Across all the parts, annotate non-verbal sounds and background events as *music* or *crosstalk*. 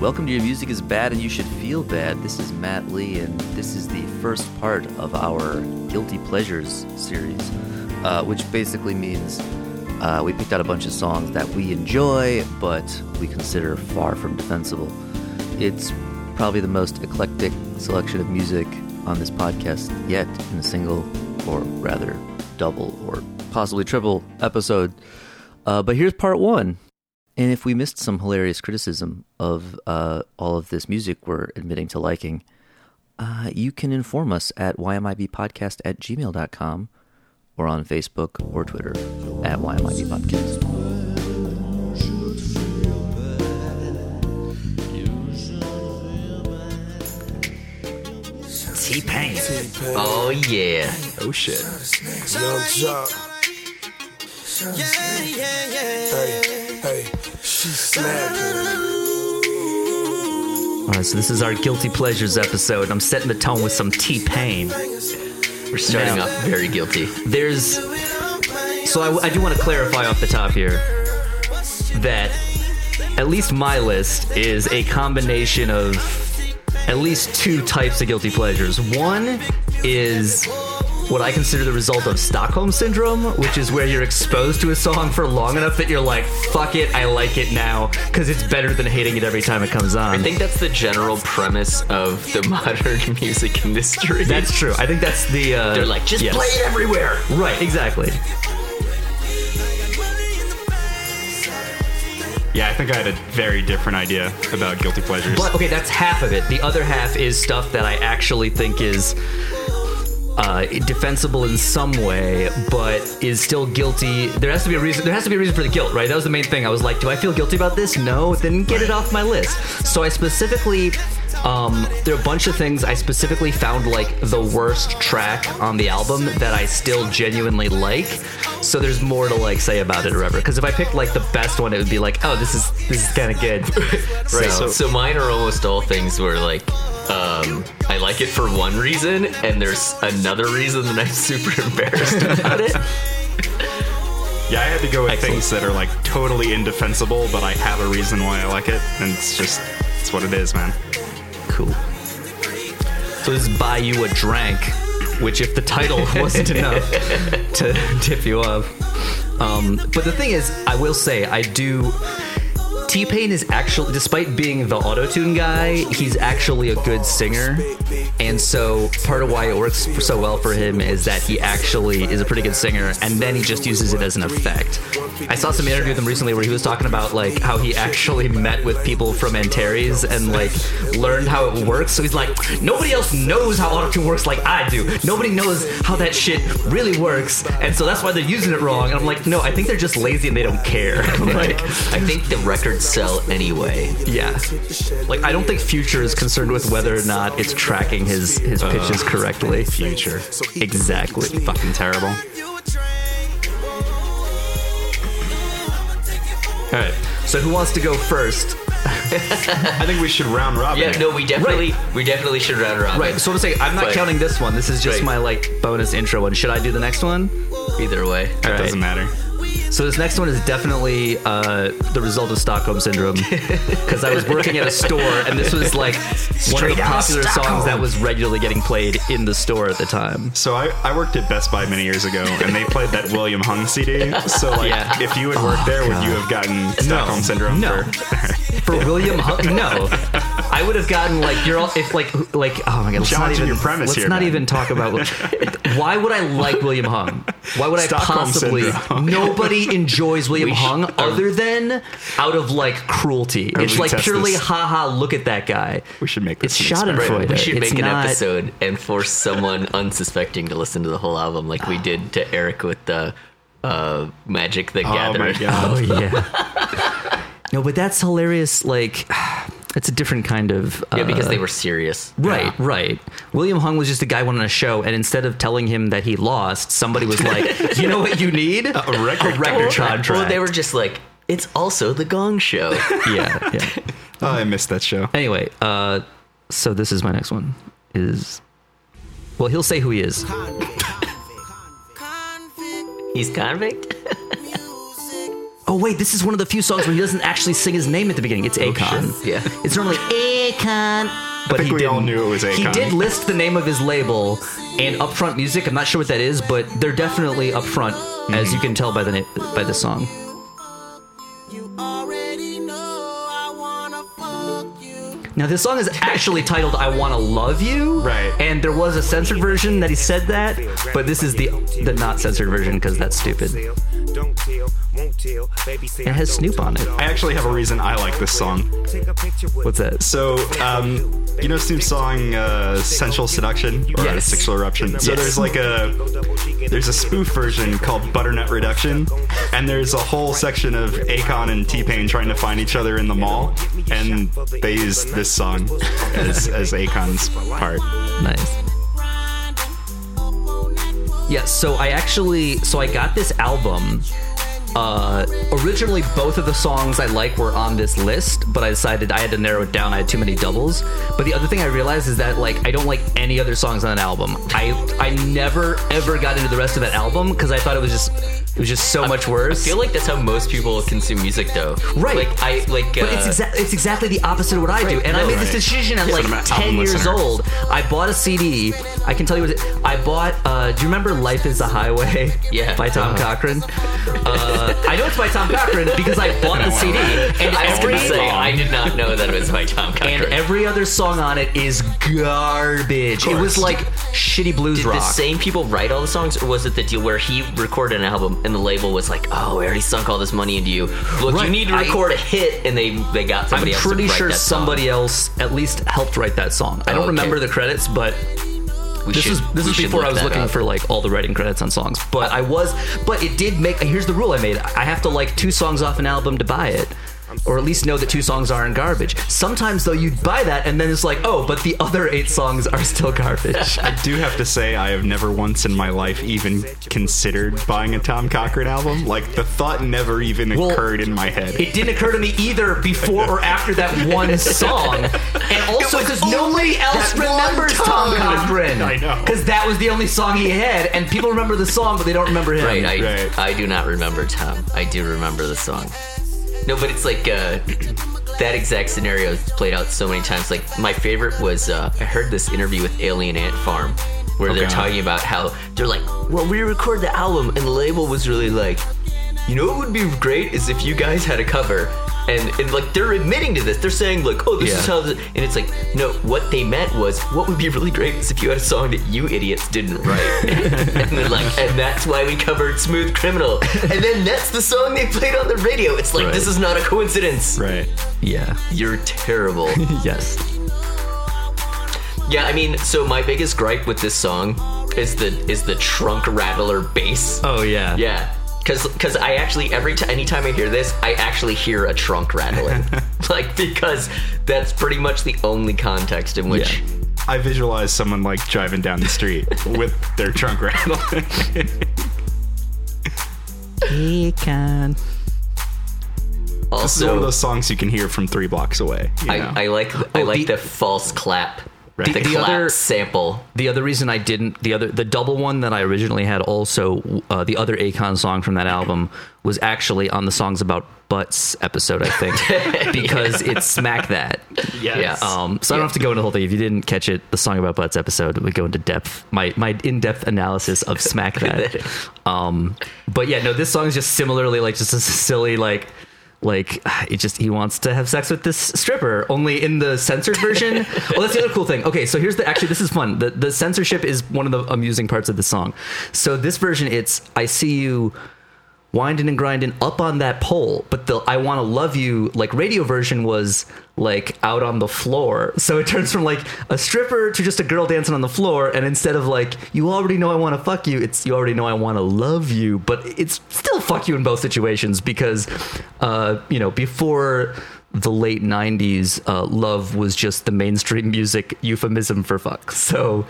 Welcome to Your Music is Bad and You Should Feel Bad. This is Matt Lee, and this is the first part of our Guilty Pleasures series, uh, which basically means uh, we picked out a bunch of songs that we enjoy, but we consider far from defensible. It's probably the most eclectic selection of music on this podcast yet in a single, or rather, double or possibly triple episode. Uh, but here's part one. And if we missed some hilarious criticism of uh, all of this music we're admitting to liking, uh, you can inform us at ymibpodcast at gmail.com or on Facebook or Twitter at ymibpodcast. T Pain. Oh yeah. Oh shit. Yung Joc. Yeah, yeah, yeah. Hey, hey, she snapping. All right, so this is our guilty pleasures episode. I'm setting the tone with some T Pain. We're starting Now- off very guilty. There's so I, I do want to clarify off the top here that at least my list is a combination of at least two types of guilty pleasures. One is what I consider the result of Stockholm syndrome, which is where you're exposed to a song for long enough that you're like, fuck it, I like it now, because it's better than hating it every time it comes on. I think that's the general premise of the *laughs* modern music industry. that's true. I think that's the. Uh, They're like, just yes. play it everywhere. Right, exactly. Yeah, I think I had a very different idea about guilty pleasures. But okay, that's half of it. The other half is stuff that I actually think is uh, defensible in some way, but is still guilty. There has to be a reason. There has to be a reason for the guilt, right? That was the main thing. I was like, do I feel guilty about this? No. Then get it off my list. So I specifically. Um, there are a bunch of things I specifically found like the worst track on the album that I still genuinely like. So there's more to like say about it or whatever. Because if I picked like the best one, it would be like, oh, this is this is kind of good. *laughs* Right. So- So, mine are almost all things where like um, I like it for one reason, and there's another reason that I'm *laughs* super embarrassed about it. *laughs* yeah, I had to go with Excellent. things that are like totally indefensible, but I have a reason why I like it, and it's just it's what it is, man. Cool. So this is Buy You a Drank, which if the title *laughs* wasn't enough to tip you off. Um, but the thing is, I will say, I do. T Pain is actually, despite being the auto tune guy, he's actually a good singer. And so part of why it works so well for him is that he actually is a pretty good singer, and then he just uses it as an effect. I saw some interview with him recently where he was talking about like how he actually met with people from Antares and like learned how it works. So he's like, nobody else knows how autotune works like I do. Nobody knows how that shit really works, and so that's why they're using it wrong. And I'm like, no, I think they're just lazy and they don't care. *laughs* like, I think the records sell anyway. yeah, like I don't think Future is concerned with whether or not it's tracking his his uh, pitches correctly. Future, Exactly. fucking terrible. All right. So who wants to go first? *laughs* I think we should round robin. Yeah, no, we definitely we definitely should round around. Right. So to say, I'm not But- counting this one. This is just Right. my like bonus intro one. Should I do the next one? either way. It Alright. doesn't matter. So this next one is definitely uh, the result of Stockholm syndrome *laughs* because I was working at a store and this was like *laughs* one of the popular songs that was regularly getting played in the store at the time. So I, I worked at Best Buy many years ago, and they played that William Hung CD. So like, Yeah. if you had worked there, would you have gotten Stockholm syndrome? No. For, *laughs* For William Hung, no, I would have gotten like you're all if like like oh my god, let's not even your premise let's here, not man. even talk about *laughs* why would I like William Hung? Why would I possibly? syndrome. *laughs* Nobody enjoys William We sh- Hung other than out of like cruelty. It's like purely this. haha, look at that guy. We should make this an Schadenfreude. experiment. We should It's make an not- episode and force someone unsuspecting to listen to the whole album, like we did to Eric with the uh, Magic the Oh Gathering. my god. Oh yeah. *laughs* no, but that's hilarious. Like, it's a different kind of. Uh, Yeah, because they were serious. Right, right. William Hung was just a guy went on a show, and instead of telling him that he lost, somebody was like, "You know what you need? *laughs* A record a record contract. contract." Well, they were just like, it's also the Gong Show. *laughs* yeah, yeah. *laughs* Oh, I missed that show. Anyway, uh, so this is my next one. Is well, he'll say who he is. He's convict. Oh wait, this is one of the few songs where he doesn't actually sing his name at the beginning. It's Akon. shit. Yeah. It's normally Akon. But think he we all didn't. knew it was He did list the name of his label and upfront music. I'm not sure what that is, but they're definitely upfront, Mm-hmm. as you can tell by the na- by the song. Now this song is actually titled "I Want to Love You," Right. And there was a censored version that he said that, but this is the the not censored version because that's stupid. It has Snoop on it. I actually have a reason I like this song. What's that? So, um, you know Snoop's song uh, "Sensual Seduction" or Yes. "Sexual Eruption." So Yes. there's like a there's a spoof version called "Butternut Reduction," and there's a whole section of Akon and T Pain trying to find each other in the mall, and they use this song as as Akon's part. Nice. Yeah, so I actually so I got this album. Uh, originally, both of the songs I like were on this list, but I decided I had to narrow it down. I had too many doubles. But the other thing I realized is that like I don't like any other songs on an album. I I never ever got into the rest of that album because I thought it was just it was just so much worse. I feel like that's how most people consume music, though. Right. Like I like. But uh, it's exactly it's exactly the opposite of what I do, Right, and I no, made this decision at Yeah, like ten years listener. old. I bought a CD. I can tell you what it, I bought. Uh, do you remember "Life Is a Highway"? Yeah. by Tom Uh-huh. Cochrane. Uh, I know it's by Tom Cochrane because I bought the *laughs* CD, and I was every gonna say I did not know that it was by Tom *laughs* Cochrane. and every other song on it is garbage. It was like shitty blues Did rock. the same people write all the songs, or was it the deal where he recorded an album and the label was like, "Oh, we already sunk all this money into you. Look, Right, you need to I- record a hit," and they they got I'm somebody else to pretty write sure that song. somebody else at least helped write that song. I don't oh, Okay. remember the credits, but We this should- is this is before I was looking up. for like all the writing credits on songs. But I was, but it did make. Here's the rule I made: I have to like two songs off an album to buy it, or at least know that two songs aren't garbage. Sometimes though, you'd buy that and then it's like, oh, but the other eight songs are still garbage. *laughs* I do have to say, I have never once in my life even considered buying a Tom Cochrane album. Like the thought never even Well, occurred in my head. It didn't occur to me either before or after that *laughs* one song, and also because nobody else remembers Tom time. Cochrane. I know. because that was the only song he had, and people remember the song, but they don't remember him. Right, I, Right. I do not remember Tom. I do remember the song. No, but it's like uh, that exact scenario played out so many times. Like my favorite was uh, I heard this interview with Alien Ant Farm where they're talking about how they're like, well, we record the album, and the label was really like, you know, what would be great is if you guys had a cover. And, and like they're admitting to this, they're saying like, "Oh, this is how," this, and it's like, no, what they meant was, what would be really great is if you had a song that you idiots didn't write, *laughs* and they're like, and that's why we covered "Smooth Criminal," and then that's the song they played on the radio. It's like Right. this is not a coincidence. right. Yeah. You're terrible. *laughs* yes. yeah, I mean, so my biggest gripe with this song is the is the trunk rattler bass. Oh yeah. Yeah. Cause, Cause I actually every time anytime I hear this, I actually hear a trunk rattling, *laughs* like because that's pretty much the only context in which Yeah. I visualize someone like driving down the street *laughs* with their trunk rattling. He can. This is one of also those songs you can hear from three blocks away. you know? I, I like I Oh, like the- the, false clap, Right. the, The other- sample. The other reason I didn't the other the double one that I originally had also uh, the other Akon song from that album was actually on the songs about butts episode I think *laughs* because it's smack that. Yes. Yeah. Um, so I don't have to go into the whole thing. If you didn't catch it, the song about butts episode we go into depth my my in depth analysis of smack that. *laughs* Um, but yeah, no, this song is just similarly like just a silly like like it just he wants to have sex with this stripper only in the censored version. *laughs* Well that's the other cool thing. Okay so here's the actually this is fun. The, the censorship is one of the amusing parts of the song. So this version it's i see you winding and grinding up on that pole but the i want to love you like radio version was like out on the floor. So it turns from like a stripper to just a girl dancing on the floor and instead of like you already know i want to fuck you it's you already know i want to love you. But it's still fuck you in both situations because uh you know before the late 90s uh, love was just the mainstream *laughs* music euphemism for fuck so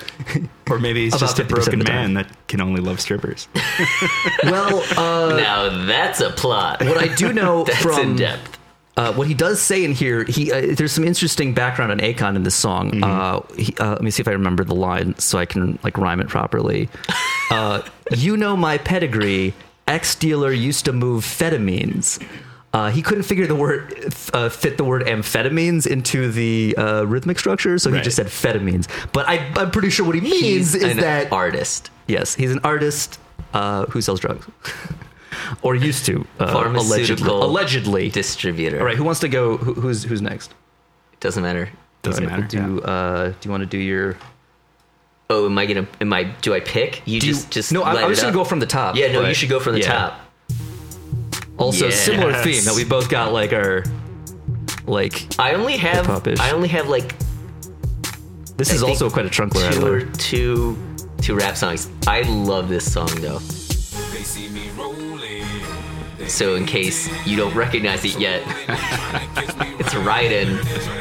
or maybe he's just a broken man that can only love strippers. *laughs* well uh now that's a plot. what I do know *laughs* that's from in depth. Uh, what he does say in here, he uh, there's some interesting background on Akon in this song. Mm-hmm. Uh, he, uh, let me see if I remember the line so I can like rhyme it properly. Uh, you know my pedigree, ex dealer used to move fetamines. Uh, he couldn't figure the word uh, fit the word amphetamines into the uh, rhythmic structure, so he just said fetamines. But I, I'm pretty sure what he means He's is an that artist. yes, he's an artist uh, who sells drugs, *laughs* or used to uh, allegedly. Pharmaceutical Allegedly. distributor. All right, who wants to go? Who, who's who's next? It doesn't matter. Doesn't right, matter. we'll do uh, do you want to do your? Oh, am I gonna? Am I? Do I pick? You Do you- just just no, I, light I was gonna go from the top. Yeah, no, but- you should go from the yeah. top. Also, Yes. similar theme that we both got like our like. I only have. Hip-hop-ish. I only have like This I is also quite a trunk where I two or two two rap songs. I love this song though. So in case you don't recognize it yet, *laughs* it's Riding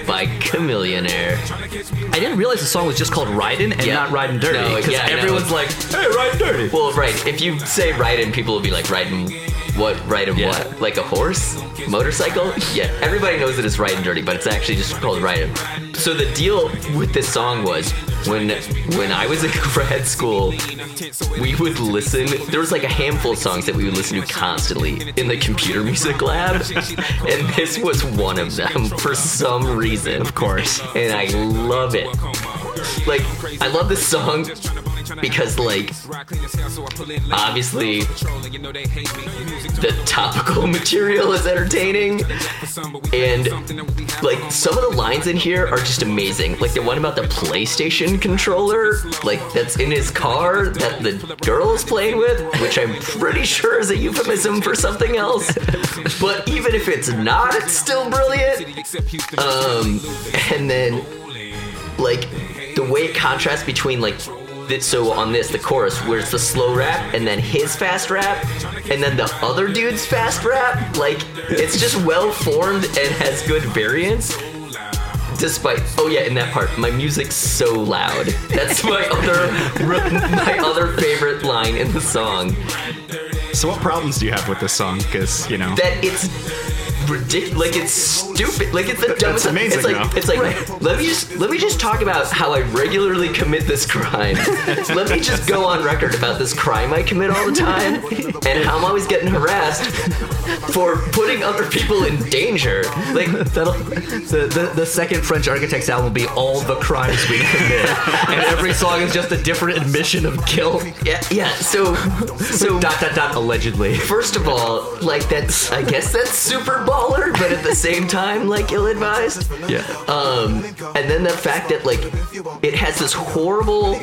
by Chamillionaire. I didn't realize the song was just called "Riding" and Yeah. not "Riding Dirty" No, because yeah, I know. everyone's like, "Hey, riding dirty." Well, right. If you say riding, people will be like riding what? Riding Yeah. what? Like a horse? Motorcycle? Yeah. Everybody knows that it's and dirty, but it's actually just called riding. So the deal with this song was when when I was in *laughs* grad school, we would listen. There was like a handful of songs that we would listen to constantly in the computer music lab, *laughs* and this was one of them *laughs* for some reason. Of course. and I love it. Like, I love this song because, like, obviously, the topical *laughs* material is entertaining, and like some of the lines in here are just amazing. Like the one about the PlayStation controller, like that's in his car that the girl is playing with, which I'm pretty sure is a euphemism for something else. But even if it's not, it's still brilliant. Um, and then like the way it contrasts between like th- so on this the chorus where it's the slow rap and then his fast rap and then the other dude's fast rap like it's just well formed and has good variance despite oh yeah in that part my music's so loud. That's my *laughs* other my other favorite line in the song. So, what problems do you have with this song? Because you know, that it's ridiculous. Like it's stupid. Like it's the dumbest. That's amazing, It's like it's like let me just let me just talk about how I regularly commit this crime. *laughs* let me just go on record about this crime I commit all the time and how I'm always getting harassed for putting other people in danger. Like That'll, the, the the second French Architects album will be all the crimes we commit, and every song is just a different admission of guilt. yeah, yeah. So so dot dot dot allegedly. First of all, like that's I guess that's super baller, but at the same time, like ill-advised. Yeah. Um, and then the fact that like it has this horrible,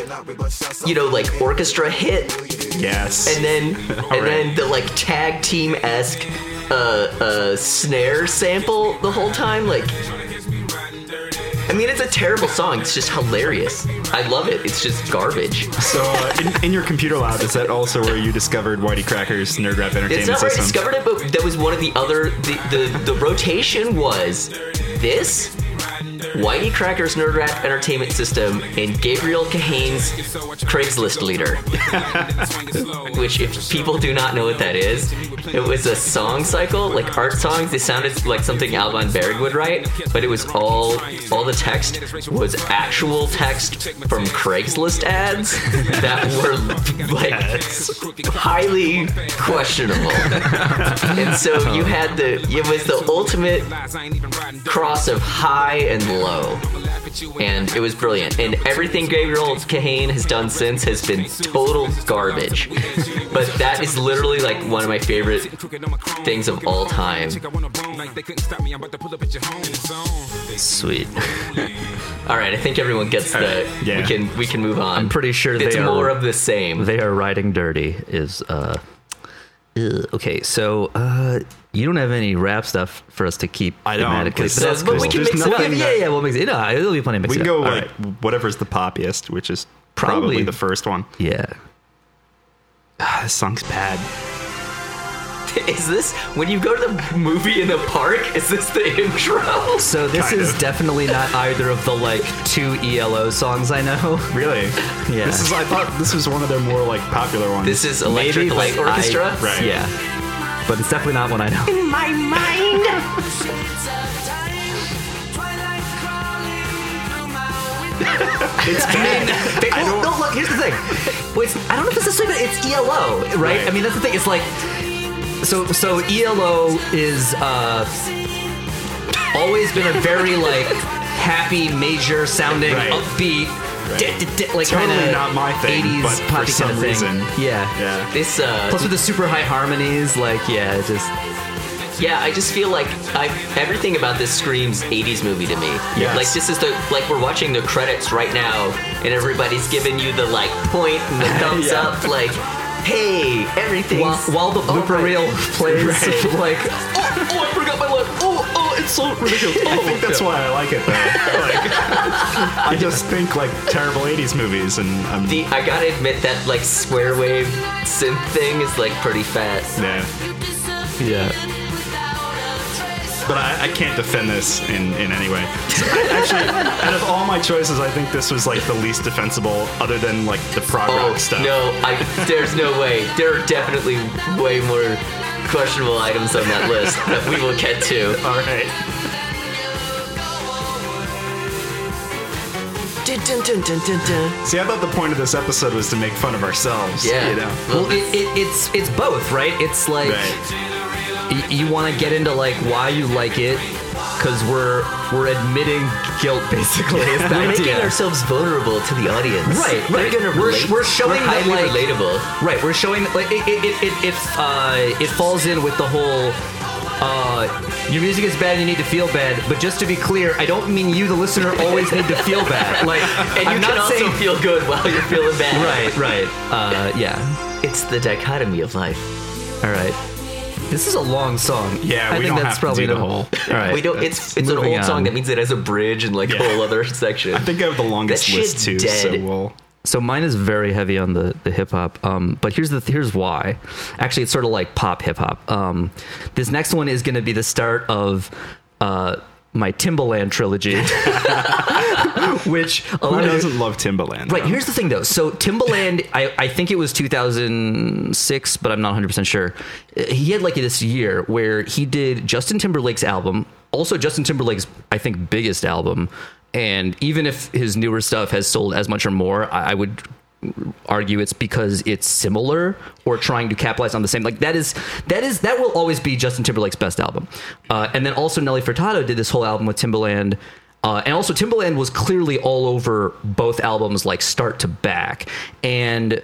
you know, like orchestra hit, yes. and then *laughs* and then the like tag team esque uh, uh, snare sample the whole time, like. I mean, it's a terrible song. It's just hilarious. I love it. It's just garbage. so, uh, in, in your computer lab, is that also where you discovered Whitey Cracker's Nerd Rap Entertainment It's not where I discovered it, but that was one of the other. The, the, the rotation was this, Whitey Cracker's Nerd Rap Entertainment System, and Gabriel Kahane's Craigslistlieder. *laughs* Which, if people do not know what that is, it was a song cycle, like art songs. They sounded like something Alban Berg would write, but it was all all the text was actual text from Craigslist ads that were like highly questionable. and so you had the it was the ultimate cross of high and low. And it was brilliant. And everything Gabriel Kahane has done since has been total garbage. But that is literally like one of my favorite things of all time. Sweet. *laughs* All right, I think everyone gets the. yeah. We can we can move on. I'm pretty sure it's they are- more of the same. They are riding dirty. Is uh. Ugh. Okay, so uh, you don't have any rap stuff for us to keep. I don't, thematically, because- but that's but we can There's mix it up. nothing yeah, yeah, we'll mix it. No, it'll be plenty of mix we can go like right. whatever's the poppiest, which is probably, Probably- the first one. Yeah. Ah, this song's bad. *laughs* Is this when you go to the movie in the park? Is this the intro? So this Kind is of. definitely not either of the like two ELO songs I know. *laughs* Really? Yeah. This is. I thought this was one of their more like popular ones. This is Electric Maybe, Light but I- Orchestra. Right. Yeah. But it's definitely not one I know. In my mind. *laughs* It's bad. They, I well, don't- no, look, here's the thing. Well, it's, I don't know if it's necessarily, but it's ELO, right? Right. I mean, that's the thing. It's like, so so ELO is uh, always been a very like happy, major sounding, Right. upbeat, di- di- di- like Totally kind of not my thing, 80s but for poppy some kind of thing. reason. Yeah. Yeah. This, uh, Plus with the super high harmonies, like yeah, just yeah, I just feel like I everything about this screams 80s movie to me. Yes. Like this is the like we're watching the credits right now, and everybody's giving you the like point and the *laughs* thumbs Yeah. up, like, hey, everything. while, while the blooper alright. reel plays, *laughs* Right. *laughs* like oh, oh, I forgot my line. Oh, oh, it's so ridiculous. Oh, *laughs* I think that's oh. why I like it though. Like, I just think like terrible '80s movies, and I'm The I gotta admit that like square wave synth thing is like pretty fat. yeah. yeah. But I, I can't defend this in, in any way. So I, actually, out of all my choices, I think this was like the least defensible, other than like the prog Oh rock stuff. no, I there's no way. There are definitely way more questionable items on that list that we will get to. *laughs* All right. Dun, dun, dun, dun, dun, dun. See, I thought the point of this episode was to make fun of ourselves. Yeah. You know. Well, it, it, it's it's both, right? It's like Right. Y- you want to get into like why you like it because we're we're admitting guilt *laughs* basically. The We're making idea. ourselves vulnerable to the audience. Right, They're right. gonna We're- relate. we're showing we're that, highly like- relatable. Right, we're showing like it it it it, it, uh, it falls in with the whole. Uh, your music is bad. You need to feel bad. But just to be clear, I don't mean you, the listener, always need to feel bad. *laughs* Like, And you I'm can not also saying. feel good while you're feeling bad. right, right. Uh, yeah. It's the dichotomy of life. All right. This is a long song. Yeah, I we think don't that's have to probably do the whole- All right. we don't. It's it's an moving old song that means it has a bridge and like Yeah. a whole other *laughs* section. I think I have the longest That list shit's too, so dead. we'll. So mine is very heavy on the, the hip hop. Um, but here's the here's why. Actually, it's sort of like pop hip hop. Um, this next one is going to be the start of uh, my Timbaland trilogy, *laughs* *laughs* which a Who lot of doesn't love Timbaland? Right, though? here's the thing though. So Timbaland, I, I think it was 2006, but I'm not 100% sure. Uh, he had like this year where he did Justin Timberlake's album, also Justin Timberlake's, I think, biggest album. And even if his newer stuff has sold as much or more, I, I would argue it's because it's similar or trying to capitalize on the same like that is that is that will always be Justin Timberlake's best album. Uh, and then also Nelly Furtado did this whole album with Timbaland uh, and also Timbaland was clearly all over both albums like start to back. And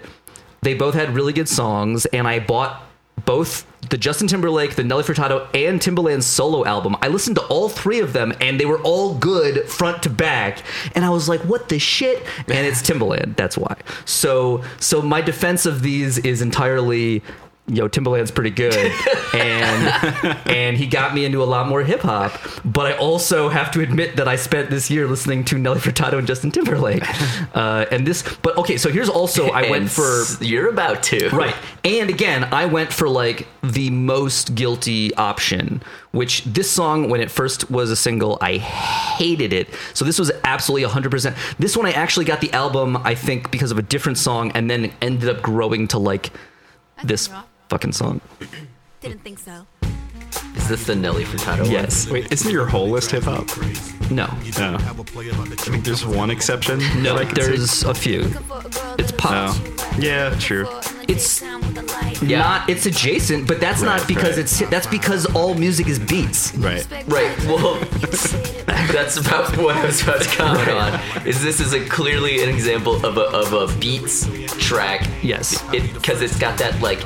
they both had really good songs and I bought both the Justin Timberlake, the Nelly Furtado, and Timbaland's solo album. I listened to all three of them, and they were all good front to back. And I was like, "What the shit?" And it's Timbaland. That's why. So, so my defense of these is entirely. Yo, Timbaland's pretty good, *laughs* and and he got me into a lot more hip hop. But I also have to admit that I spent this year listening to Nelly Furtado and Justin Timberlake, *laughs* uh, and this. But okay, so here's also I went for you're about to Right. And again, I went for like the most guilty option, which this song, when it first was a single, I hated it. So this was absolutely 100%. This one, I actually got the album, I think, because of a different song, and then ended up growing to like this fucking song. Didn't think so. Is this the Nelly Furtado one? Yes. Wait, isn't your whole list hip hop? No. No. I think there's one exception. No, that I can see. there's a few. It's pop. Oh. Yeah, true. It's Yeah. not, it's adjacent, but that's not because right. it's, that's because all music is beats. Right. Right. Well, *laughs* that's about what I was about to comment on. Is this is a clearly an example of a of a beats track? Yes. It because it's got that like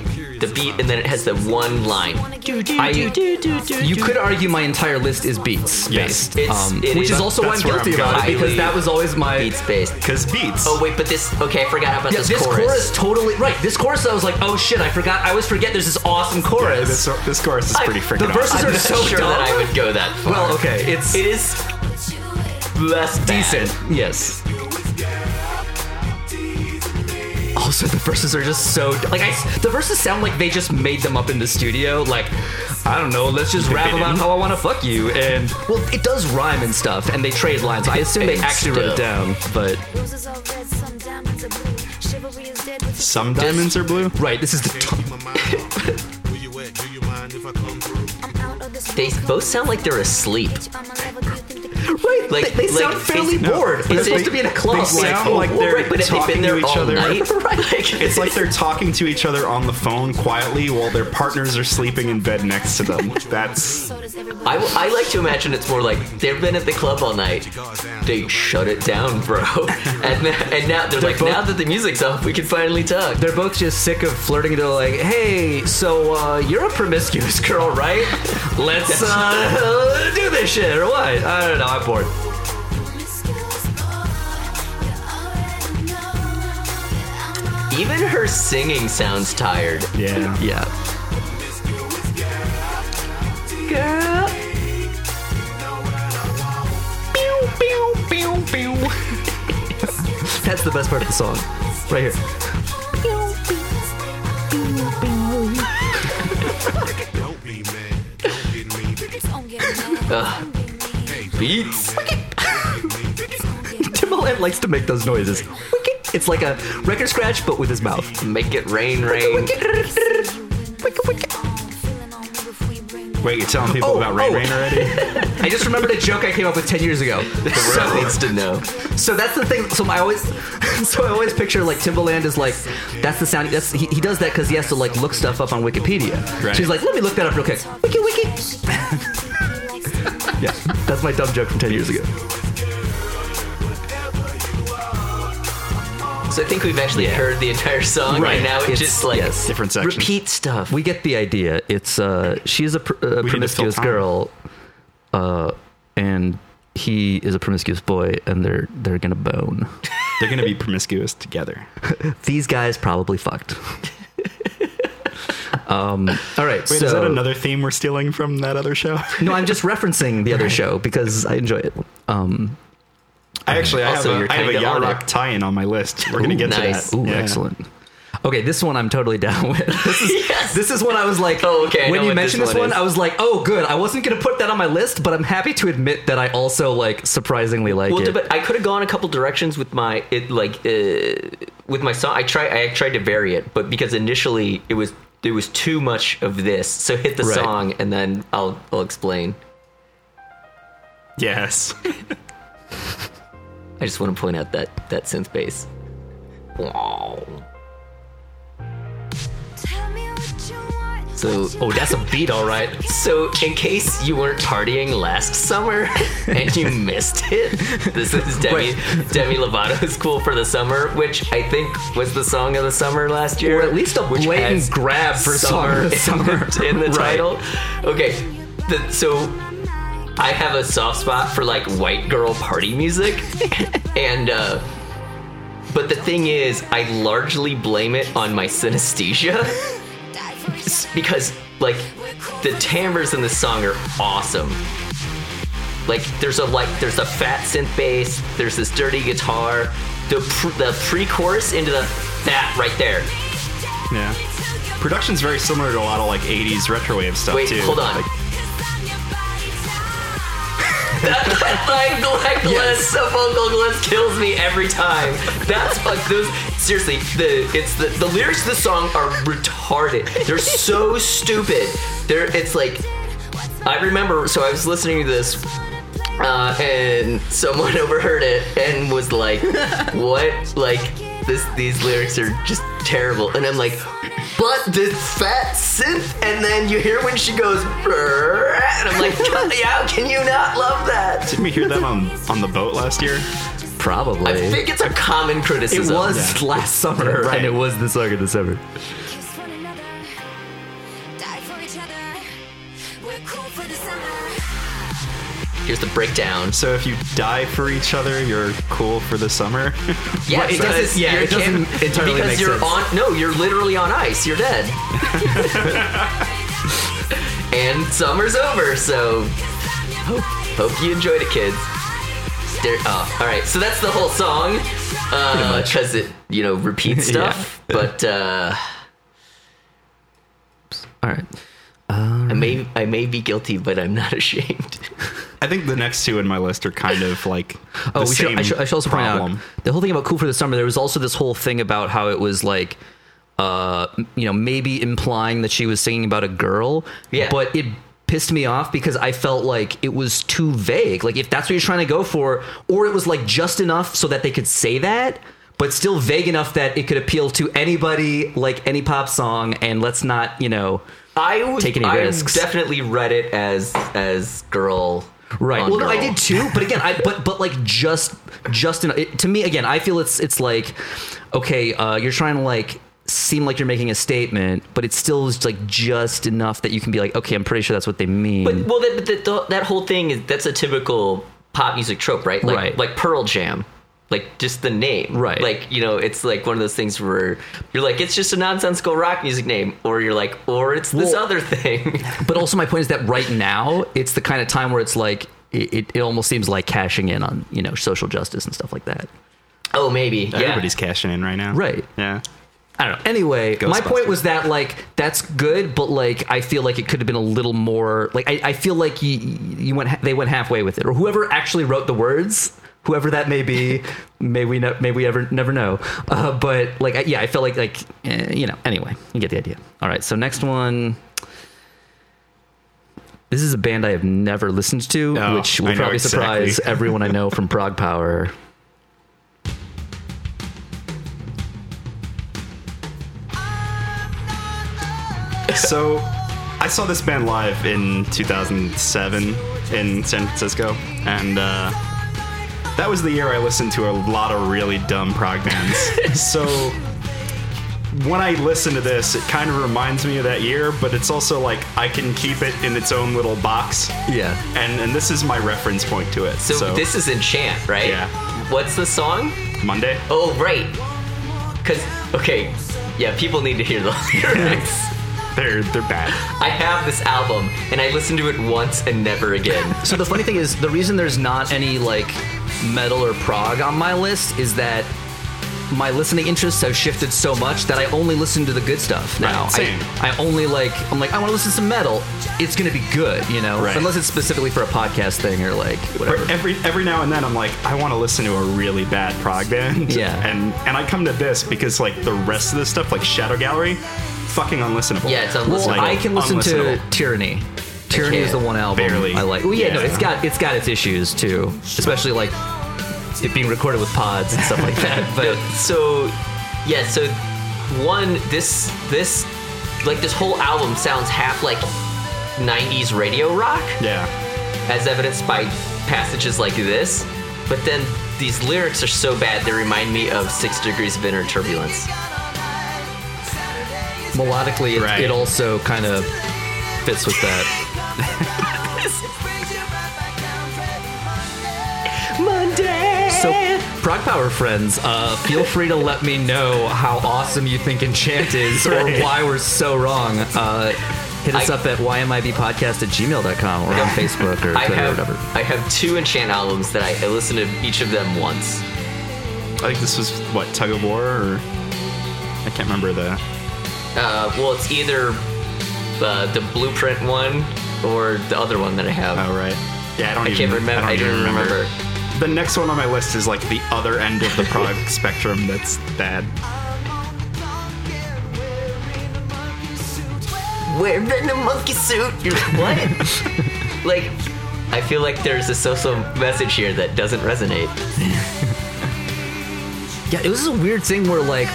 the beat and then it has the one line. I, you could argue my entire list is beats Yes. based, It's- um, it which is- is also why I'm guilty I'm about it because that was always my. Beats based. Because beats. Oh wait, but this okay. I forgot about yeah, this, this chorus. chorus. totally right. This chorus, I was like, oh shit, I forgot. I always forget. There's this awesome Yeah, chorus. this, this chorus is pretty freaking the verses awesome. are I'm so sure dumb. that I would go that far. well, okay, it's it is less bad. decent. Yes. Also, the verses are just so like I. The verses sound like they just made them up in the studio. Like, I don't know. Let's just rap about how I want to fuck you. And well, it does rhyme and stuff, and they trade lines. I assume they And actually wrote it down, but Roses are red, some diamonds are blue. Chivalry is dead with Some diamonds are blue. right. This is the. *laughs* I'm out of this They both sound like they're asleep. I'm a lover, do you think the Right, Like they, they sound like, fairly it's- bored. It's They're supposed to be in a club. they sound oh, like well, they're right, but they've talking been there to each other. night, *laughs* *laughs* like, It's like they're talking to each other on the phone quietly while their partners are sleeping in bed next to them. That's So does everybody. I, I like to imagine it's more like they've been at the club all night. They shut it down, bro. *laughs* And, now- and now they're, like, both- now that the music's off, we can finally talk. They're both just sick of flirting. They're like, "Hey, so uh, you're a promiscuous girl, right? Let's uh, do this shit or what? I don't know. I'm. Even her singing sounds tired. yeah. Yeah. Girl. Pew, pew, pew, pew. *laughs* That's the best part of the song, right here. Don't get mad. *laughs* Beats. *laughs* Timbaland likes to make those noises. It's like a record scratch, but with his mouth. Make it rain, rain. Wait, you're telling people Oh, about Rain oh. Rain already? *laughs* I just remembered a joke I came up with ten years ago. *laughs* The world needs to know. So that's the thing. So I always, so I always picture like Timbaland is like, that's the sound. That's he, he does that because he has to like look stuff up on Wikipedia. Right. She's like, let me look that up real quick. Wiki wiki. Yeah, that's my dumb joke from ten years ago. So I think we've actually heard the entire song, Right. and now it's, It's- just like yes. Different sections. repeat stuff. We get the idea. It's uh, she's a, pr- a promiscuous girl, uh, and he is a promiscuous boy, and they're they're gonna bone. They're gonna be promiscuous together. *laughs* These guys probably fucked. *laughs* um. All right. Wait, so is that another theme we're stealing from that other show? No, I'm just referencing the other show because I enjoy it. Um, I actually I have a, I have a kinda Yacht Rock tie-in on my list. We're gonna get nice. to that. ooh, Yeah. excellent. Okay, this one I'm totally down *laughs* with. This is Yes. this is one I was like. Oh, okay, When you mentioned this this one one, is. I was like, oh, good. I wasn't gonna put that on my list, but I'm happy to admit that I also like surprisingly like Well, it. but I could have gone a couple directions with my it like uh, with my song. I try I tried to vary it, but because initially it was there was too much of this. So hit the Right. song and then I'll I'll explain. Yes. *laughs* I just want to point out that that synth bass. Wow. So oh, that's a beat, all right. So, in case you weren't partying last summer *laughs* and you missed it, this is Demi Demi Lovato's "Cool for the Summer," which I think was the song of the summer last year, Or at least a blatant grab for song of the in summer. the, *laughs* in the Right. title. Okay, the, so I have a soft spot for like white girl party music, *laughs* and uh, but the thing is, I largely blame it on my synesthesia because like the timbres in the song are awesome. Like there's a like there's a fat synth bass, there's this dirty guitar, the pr- the pre-chorus into the that right there. Yeah. Production's very similar to a lot of like 80s retrowave stuff Wait, too. hold on. Like, *laughs* like like glitz, the vocal glitch kills me every time. That's like those seriously, the it's the the lyrics of the song are retarded. They're so stupid. They're it's like I remember so I was listening to this uh, and someone *laughs* overheard it and was like, "What? Like this? These lyrics are just terrible." And I'm like, "But this fat synth," and then you hear when she goes, and I'm like, *laughs* "God, "How can you not love that?" didn't we hear them on, on the boat last year? Probably. I think it's a common criticism. it criticism. was last summer, Right. and it was the song of the summer. Here's the breakdown. So if you die for each other, you're cool for the summer. *laughs* Yeah, Well, it because doesn't- yeah, it doesn't camp- entirely because you're sense. on. No, you're literally on ice. You're dead. *laughs* and summer's over, so hope, hope you enjoyed it, kids. There, oh, all right. So that's the whole song, because it you know repeats *laughs* stuff. But uh, All right. I may I may be guilty, but I'm not ashamed. I think the next two in my list are kind of like the Oh, we same should, I, should, I should also problem. point out the whole thing about Cool for the Summer. There was also this whole thing about how it was like, uh, you know, maybe implying that she was singing about a girl. Yeah. But it pissed me off because I felt like it was too vague. Like if that's what you're trying to go for, or it was like just enough so that they could say that, but still vague enough that it could appeal to anybody, like any pop song, and let's not, you know, I would Take any I risks. definitely read it as as girl. Right. Well, no, I did too. But again, I but but like just just enough. It, to me, again, I feel it's it's like okay, uh, you're trying to like seem like you're making a statement, but it's still like just enough that you can be like, okay, I'm pretty sure that's what they mean. But well, that, that, that, that whole thing is that's a typical pop music trope, right? Like, Right. Like Pearl Jam, like just the name, Right. Like you know, it's like one of those things where you're like, it's just a nonsensical rock music name, or you're like, or it's this Well- other thing. *laughs* but also my point is that right now it's the kind of time where it's like it, it, it almost seems like cashing in on you know social justice and stuff like that. oh, maybe. Yeah. Everybody's cashing in right now. Right. Yeah. I don't know. Anyway, my point was that like that's good, but like I feel like it could have been a little more. Like I, I feel like you you went they went halfway with it, or whoever actually wrote the words, whoever that may be, may we ne- may we ever never know. Uh, but like yeah, I felt like like eh, you know. Anyway, you get the idea. All right, so next one. This is a band I have never listened to, Oh, which will probably exactly. surprise *laughs* everyone I know from Prog Power. So, I saw this band live in 2007 in San Francisco, and uh, that was the year I listened to a lot of really dumb prog bands. *laughs* so, when I listen to this, it kind of reminds me of that year, but it's also like I can keep it in its own little box. Yeah. And and this is my reference point to it. So, So, this is Enchant, right? Yeah. What's the song? Monday. Oh, right. Cause okay, yeah, people need to hear the *laughs* lyrics. *laughs* They're they're bad. I have this album and I listened to it once and never again. So the funny thing is, the reason there's not any like metal or prog on my list is that my listening interests have shifted so much that I only listen to the good stuff now. Right, same. I, I only like I'm like I want to listen to some metal. It's gonna be good, you know, Right. unless it's specifically for a podcast thing or like whatever. Every every now and then I'm like, I want to listen to a really bad prog band. *laughs* Yeah. And and I come to this because like the rest of this stuff, like Shadow Gallery, fucking unlistenable. Yeah, it's well, unlistenable. I can listen to. Tyranny. Tyranny is the one album Barely. I like. Well, yeah, no, it's got it's got its issues too, especially like it being recorded with pods and stuff like that. But *laughs* so yeah, so one this this like this whole album sounds half like 90s radio rock Yeah. as evidenced by passages like this, but then these lyrics are so bad they remind me of 6 degrees of inner turbulence. melodically, it, Right. it also kind of fits with that. *laughs* So, Prog Power friends, uh, feel free to let me know how awesome you think Enchant is or why we're so wrong. Uh, hit us I- up at ymibpodcast at gmail.com or on *laughs* Facebook or I Twitter or whatever. I have two Enchant albums that I, I listened to each of them once. I think this was what tug of war or I can't remember the. Uh, well, it's either uh, the Blueprint one or the other one that I have. Oh right. Yeah, I don't. I even, can't remember. I, don't don't even remember. The next one on my list is like the other end of the prog *laughs* spectrum. That's bad. Wearing a monkey suit. You're *laughs* what? *laughs* like, I feel like there's a social message here that doesn't resonate. Yeah, it was a weird thing where like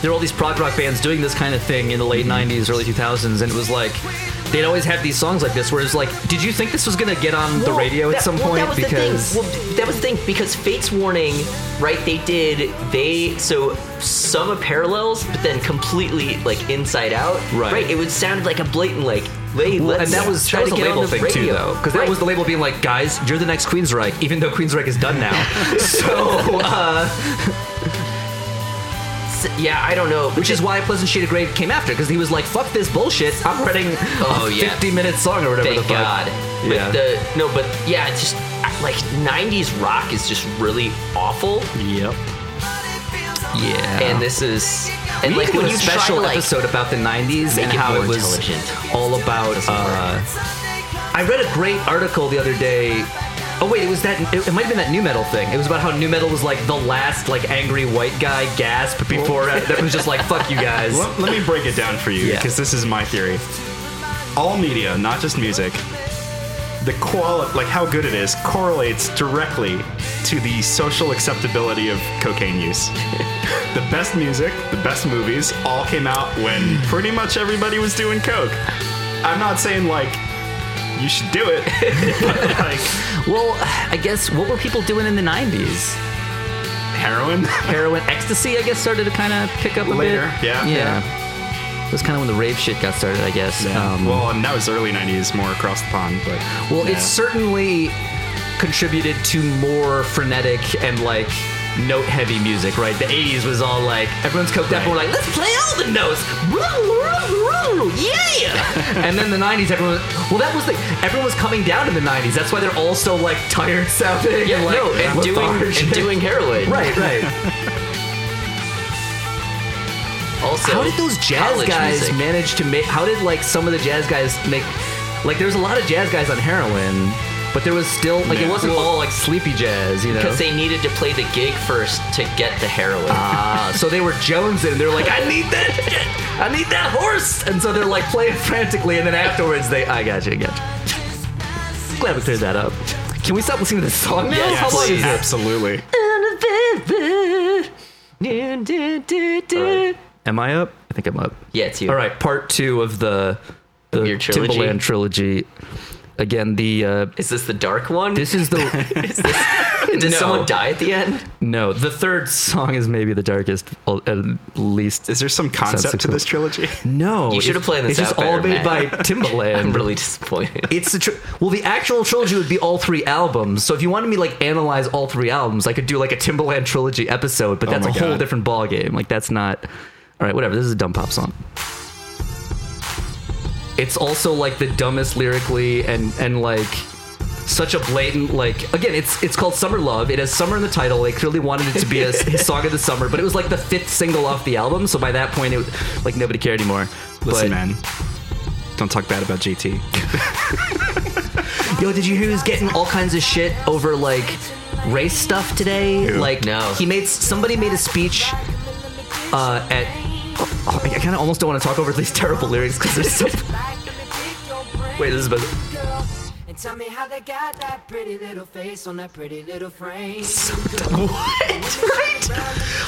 there were all these prog rock bands doing this kind of thing in the late mm-hmm. '90s, early 2000s, and it was like they'd always have these songs like this. Where it's like, did you think this was gonna get on the Well, radio at that- some well, point? that was because the thing. Well, that was the thing because Fates Warning, right? They did they so some of parallels, but then completely like inside out. Right. It would sound like a blatant like. Hey, Well, let's and that was that was to a get on label the thing too, radio. though, because that was the label being like, guys, you're the next Queensryche, even though Queensryche is done now. *laughs* so, uh, yeah, I don't know. which is why Pleasant Shade of Grey came after, because he was like, fuck this bullshit. I'm writing Oh, a yeah. 50 minute song or whatever Thank the fuck. God. But Yeah. the no, but yeah, it's just like '90s rock is just really awful, Yep. yeah. and this is and we like when a you special to, like, episode about the 90s and how more it was all about. Uh, I read a great article the other day. Oh wait, it was that. It, it might have been that new metal thing. It was about how new metal was like the last like angry white guy gasp before uh, that was just like fuck you guys. Let, let me break it down for you Yeah. because this is my theory. all media, not just music, the quality, like how good it is, correlates directly to the social acceptability of cocaine use. *laughs* the best music, the best movies, all came out when pretty much everybody was doing coke. I'm not saying like you should do it, *laughs* like Well, I guess what were people doing in the '90s? heroin. Heroin, ecstasy, I guess, started to kind of pick up a Later, bit. yeah. yeah. It was kind of when the rave shit got started, I guess. Um, well, and that was early '90s, more across the pond, but Well, yeah. it certainly contributed to more frenetic and like note heavy music, right? The 80s was all like everyone's coked up and we're like, let's play all the notes. Yeah! *laughs* and then the 90s, everyone well that was the everyone was coming down in the 90s. That's why they're all so like tired *laughs* sounding Yeah, and like no, and doing and doing heroin. *laughs* Right, right. Also, how did those jazz guys music. manage to make how did like some of the jazz guys make like there's a lot of jazz guys on heroin but there was still like it wasn't all like sleepy jazz you know Because they needed to play the gig first to get the heroin. ah so they were jonesing and they're like i need that shit. i need that horse and so they're like playing frantically and then afterwards they i got you i got you glad we cleared that up can we stop listening to this song now? Yes, How long is it? absolutely. Am I up? I think I'm up. Yeah, it's you. All right, part two of the the your trilogy? Timbaland trilogy. Again, the uh, Is this the dark one? this is the *laughs* Did no. someone die at the end? no. The third song is maybe the darkest, at least. Is there some concept to this trilogy? No, You should have played this It's just out all better, made by Matt. Timbaland. *laughs* I'm really disappointed. It's the tr- well, the actual trilogy would be all three albums. So if you wanted me like analyze all three albums, I could do like a Timbaland trilogy episode. But Oh that's my a whole different ball game. Like that's not. All right, whatever. This is a dumb pop song. It's also like the dumbest lyrically and and like such a blatant like again it's it's called summer love it has summer in the title they clearly wanted it to be a *laughs* song of the summer but it was like the fifth single off the album so by that point it was like nobody cared anymore Listen, but, man. Don't talk bad about JT. *laughs* Yo, did you hear he was getting all kinds of shit over like race stuff today? Who? Like, No. he made somebody made a speech uh, at. Oh, I kind of almost don't want to talk over these terrible lyrics because they're so. *laughs* Wait, this is about. And tell me how they got that pretty little face on that pretty little frame. *laughs* What? Right?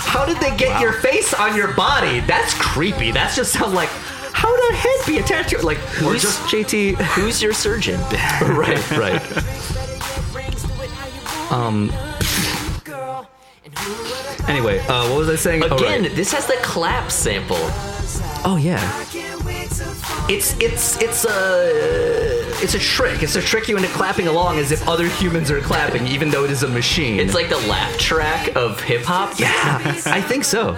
How did they get your face on your body? That's creepy. That's just sound like. How would a head be attached to it? Like, or Who's- just JT. Who's your surgeon? *laughs* right, right. Um. Anyway, uh, what was I saying? Oh, Again, right. this has the clap sample. Oh yeah. It's it's it's a it's a trick. It's to trick you into clapping along as if other humans are clapping, even though it is a machine. It's like the laugh track of hip hop. yeah, *laughs* I think so.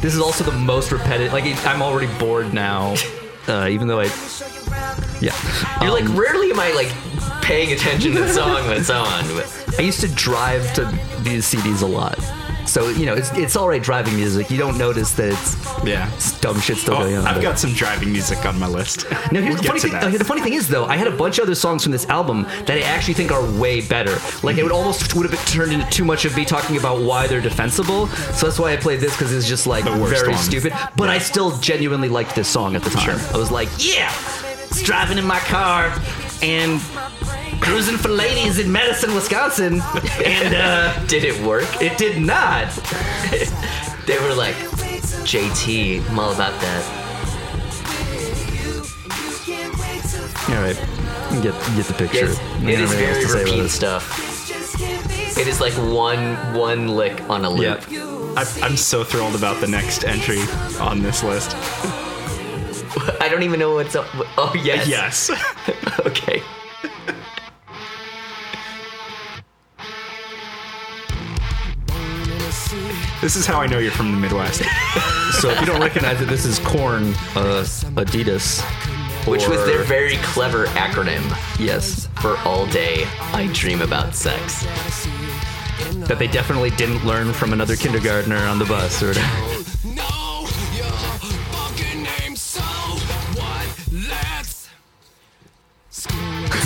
This is also the most repetitive. Like I'm already bored now, *laughs* uh, even though I. Yeah, You're Um, like, rarely am I like paying attention to the *laughs* song when it's on. But I used to drive to these CDs a lot, so you know it's it's all right driving music. You don't notice that it's Yeah. dumb shit still Oh, going on. I've got some driving music on my list. *laughs* Now here's We'll the funny thing. that. uh, the funny thing is though, I had a bunch of other songs from this album that I actually think are way better. Like it would almost would have turned into too much of me talking about why they're defensible. So that's why I played this because it's just like very one. stupid. But I still genuinely liked this song at the time. I was like, yeah, it's driving in my car and cruising for ladies in Madison, Wisconsin, and uh, did it work? it did not. *laughs* They were like, JT, I'm all about that. All right, get get the picture. Yes, I it don't is know what else very to say about repeat this. stuff. It is like one one lick on a loop. Yeah. I, I'm so thrilled about the next entry on this list. *laughs* I don't even know what's up. Oh yes. Yes. *laughs* okay. This is how I know you're from the Midwest. *laughs* So if you don't recognize it, this is Korn, uh, Adidas, Which was or- their very clever acronym yes for all day I dream about sex. that they definitely didn't learn from another kindergartner on the bus or whatever.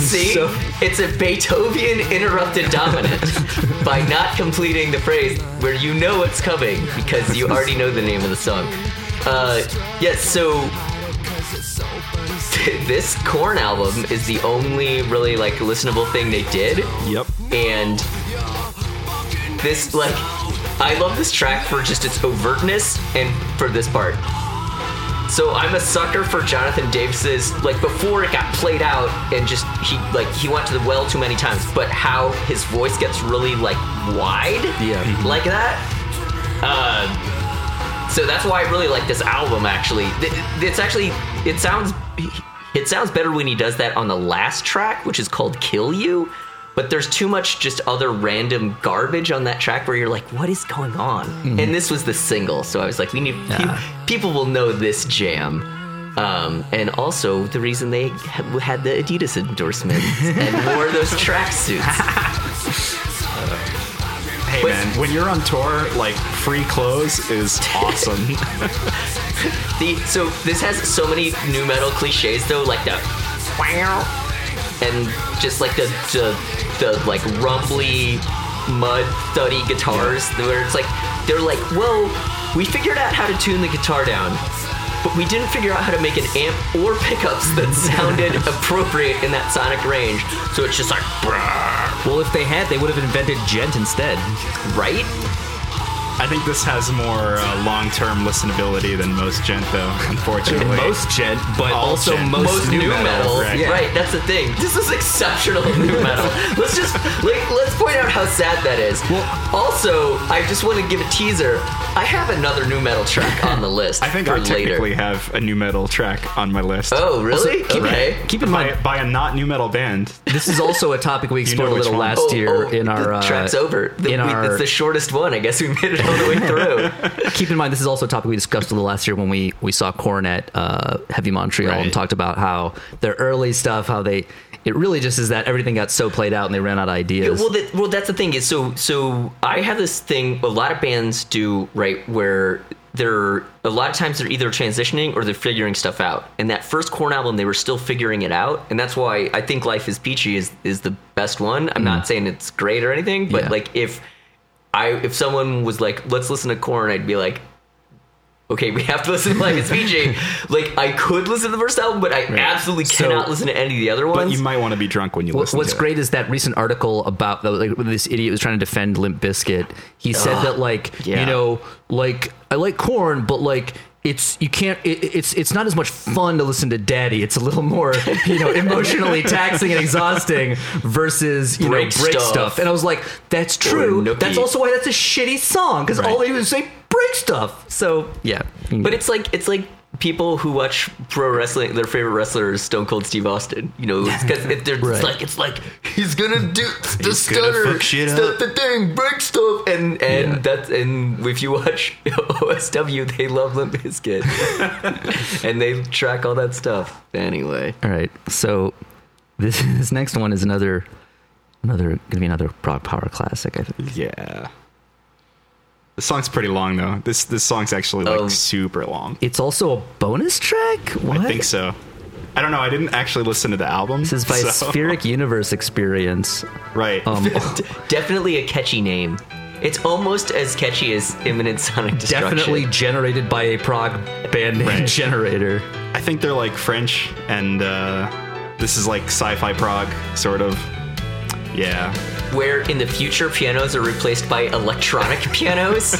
*laughs* See, So- it's a Beethoven interrupted dominant by not completing the phrase where you know what's coming because you already know the name of the song. Uh, yes. So *laughs* this Korn album is the only really like listenable thing they did, Yep. and this like I love this track for just its overtness and for this part. So I'm a sucker for Jonathan Davis's like before it got played out and just he like he went to the well too many times, but how his voice gets really like wide, Yeah. like that. Uh, so that's why I really like this album. Actually, it's actually it sounds it sounds better when he does that on the last track, which is called "Kill You." But there's too much just other random garbage on that track where you're like, what is going on? And this was the single, so I was like, we need Yeah. people will know this jam. Um, and also the reason they ha- had the Adidas endorsement *laughs* and wore those tracksuits. *laughs* Hey man, when you're on tour, like free clothes is *laughs* awesome. The so this has so many new metal cliches though, like the wow, and just like the the, the like rumbly mud thuddy guitars where it's like they're like, well, we figured out how to tune the guitar down. But we didn't figure out how to make an amp or pickups that *laughs* sounded appropriate in that sonic range. So it's just like, Well, if they had, they would have invented djent instead. right? I think this has more uh, long-term listenability than most djent, though. *laughs* Unfortunately, Most djent, but All also djent. most, most new, metal, right. right. Yeah. That's the thing. This is exceptional *laughs* new metal. Let's just like let's point out how sad that is. Well- also, I just want to give a teaser. I have another new metal track on the list *laughs* I think for I later. technically have a new metal track on my list. Oh, really? keep, okay. keep in mind, by a not new metal band. this is also a topic we explored know a little one. last Oh, year oh, in the our uh, track's over. The, in we- our- it's the shortest one. I guess we made it all the way through. keep in mind this is also a topic we discussed a little last year when we we saw Korn at uh, Heavy Montreal and talked about how their early stuff, how they it really just is that everything got so played out and they ran out of ideas. well, that, well, that's the thing is so so I have this thing a lot of bands do right where they're a lot of times they're either transitioning or they're figuring stuff out. And that first Korn album, they were still figuring it out, and that's why I think Life is Peachy is is the best one. I'm not saying it's great or anything, but Yeah. like if I if someone was like, let's listen to Korn, I'd be like. Okay, we have to listen to Life is Peachy. *laughs* like I could listen to the first album, but I absolutely So- cannot listen to any of the other ones. But ones. you might want to be drunk when you What- listen What's to great is that recent article about like when this idiot was trying to defend Limp Bizkit. He said that like yeah. you know like I like Korn, but like it's you can't it, it's it's not as much fun to listen to Daddy. It's a little more you know emotionally *laughs* taxing and exhausting versus you Break know break stuff. stuff. And I was like, that's true. That's also why that's a shitty song because all they do is say break stuff. So yeah, But it's like it's like people who watch pro wrestling. Their favorite wrestler is Stone Cold Steve Austin. You know, because they're Right. it's like it's like he's gonna do *laughs* the He's stunner, stuff the thing, break stuff, and and Yeah. that's and if you watch *laughs* OSW, they love Limp Bizkit, *laughs* and they track all that stuff. Anyway, all right. So this this next one is another another gonna be another prog power classic. I think. Yeah. The song's pretty long though. This this song's actually like Oh. super long. It's also a bonus track. What? I think so. I don't know. I didn't actually listen to the album. This is by so- Spheric Universe Experience. Right. Um, D- *laughs* definitely a catchy name. It's almost as catchy as Imminent Sonic Destruction. definitely generated by a prog band named Right. Generator. I think they're like French, and uh, this is like sci-fi prog, sort of. Yeah. Where in the future pianos are replaced by electronic *laughs* pianos.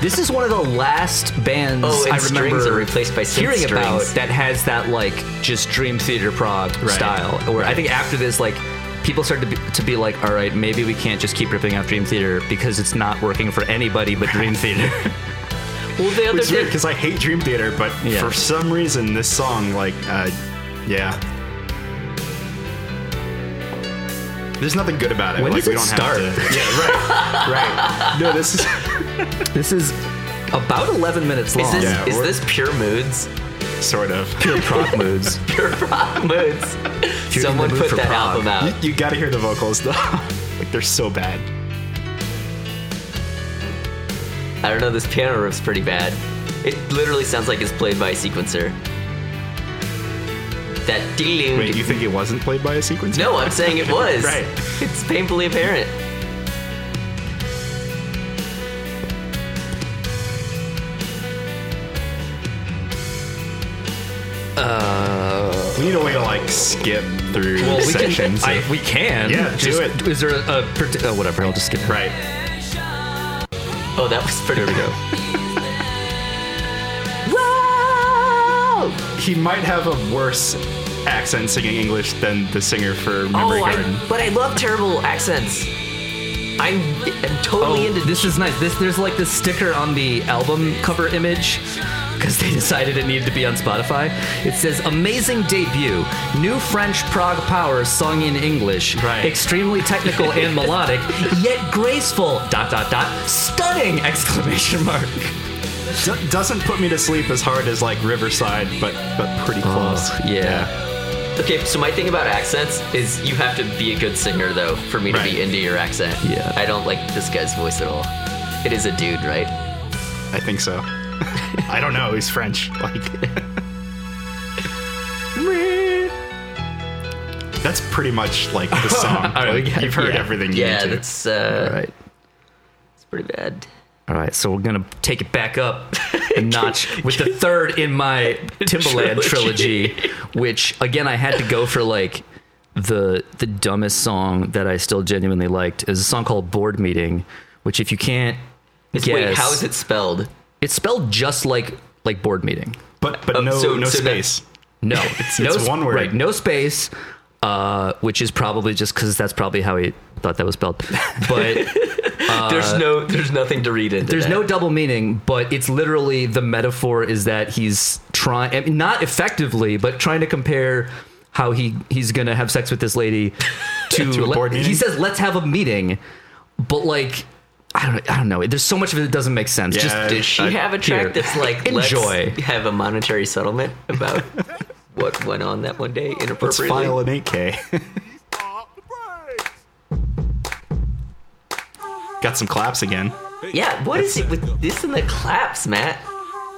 This is one of the last bands Oh, and I strings remember are replaced by synth hearing about that has that like just Dream Theater prog style. Where I think after this, like people started to be, to be like, all right, maybe we can't just keep ripping off Dream Theater because it's not working for anybody but Dream Theater. *laughs* well, the other weird because I hate Dream Theater, but Yeah. for some reason this song, like, uh, yeah. There's nothing good about it. When like does we it don't start? have to. Yeah, right, right. No, this is *laughs* this is about 11 minutes long. is this Yeah, is this pure moods? sort of. pure prog moods. *laughs* Pure rock moods. you're Someone put that prog. album out. You, you got to hear the vocals though. *laughs* like they're so bad. I don't know. This piano riff's pretty bad. It literally sounds like it's played by a sequencer that ding. Wait, you think it wasn't played by a sequencer? No, I'm saying it *laughs* was. right. It's painfully apparent. Uh, we need a way to like skip through well, sections. We can, I, we can. Yeah, just, do it. Is there a, a oh, whatever? I'll just skip. Right. Oh, that was pretty. There we go. Whoa! *laughs* He might have a worse accent singing English than the singer for Memory Oh, Garden. I, but I love terrible accents. I'm, I'm totally oh, into Oh, this is nice. This there's like this sticker on the album cover image because they *laughs* decided it needed to be on Spotify. It says "Amazing debut, new French prog power sung in English, Right. extremely technical and *laughs* melodic, yet graceful." Dot dot dot. Stunning! *laughs* Exclamation mark. Do- doesn't put me to sleep as hard as like Riverside, but but pretty oh, close. yeah. Okay, so my thing about accents is you have to be a good singer though for me to Right. be into your accent. Yeah. I don't like this guy's voice at all. It is a dude, right? I think so. *laughs* I don't know. He's French. *laughs* Like. *laughs* That's pretty much like the song. Right, Like, you've heard yeah. everything you Yeah, that's uh, All right. it's pretty bad. All right, so we're gonna take it back up a *laughs* notch with the third in my *laughs* Timbaland trilogy, which again I had to go for like the the dumbest song that I still genuinely liked is a song called "Board Meeting," which if you can't It's, guess, wait, how is it spelled? It's spelled just like like board meeting. but but Um, no so- no so that- space. No, *laughs* It's- no it's one word. Right, no space. Uh, which is probably just because that's probably how he thought that was spelled. But there's uh, no, there's nothing to read into. There's that. no double meaning, but it's literally the metaphor is that he's trying, I mean, not effectively, but trying to compare how he he's gonna have sex with this lady *laughs* to, To a let- board He says, "Let's have a meeting," but like, I don't, I don't know. There's so much of it that doesn't make sense. Yeah. Just Does she I- have a track here, that's like *laughs* enjoy. Let's have a monetary settlement about *laughs* what went on that one day Let's file an 8K. Got some claps again. Yeah, what is it with this and the claps, Matt?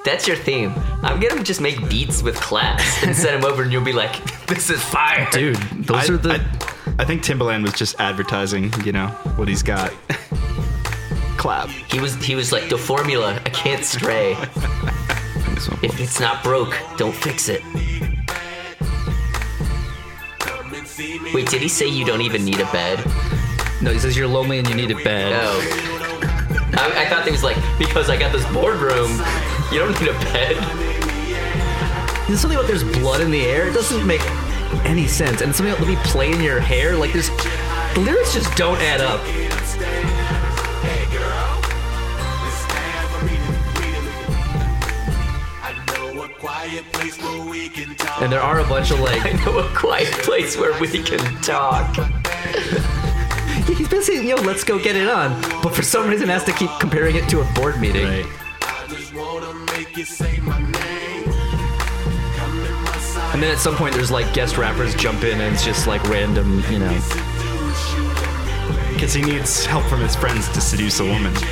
That's your theme. I'm gonna just make beats with claps *laughs* and send them over, and you'll be like, *laughs* "This is fire, dude, those I, are the. I, I think Timbaland was just advertising, you know, what he's got. *laughs* Clap. He was he was like the formula. I can't stray. If it's not broke, don't fix it. Wait, did he say you don't even need a bed? No, he says you're lonely and you need a bed. Oh. I, I thought he was like, because I got this boardroom, you don't need a bed. There's something about there's blood in the air. It doesn't make any sense. And something about let me play in your hair. Like there's the lyrics just don't add up. And there are a bunch of like *laughs* I know a quiet place where we can talk. *laughs* he's been saying, yo, let's go get it on. But for some reason has to keep comparing it to a board meeting. Right. And then at some point there's like guest rappers jump in and it's just like random, you know. Because he needs help from his friends to seduce a woman. *laughs*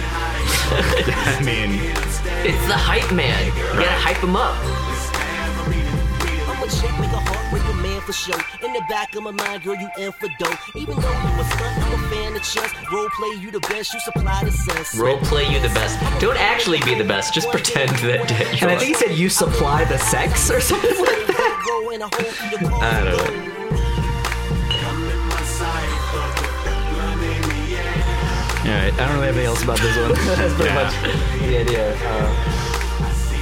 *laughs* I mean, It's the hype man. You gotta hype him up. I'm a chick, make a man for show. In the back of my mind, girl, you in for dough. Even though you a stunt, I'm a fan of chess. Role play, you the best, you supply the sense. Role play you the best. Don't actually be the best. Just pretend that you And I think he said you supply the sex or something like that. I don't know. All right, I don't really have anything else about this one. *laughs* That's pretty Yeah. much the idea. Uh,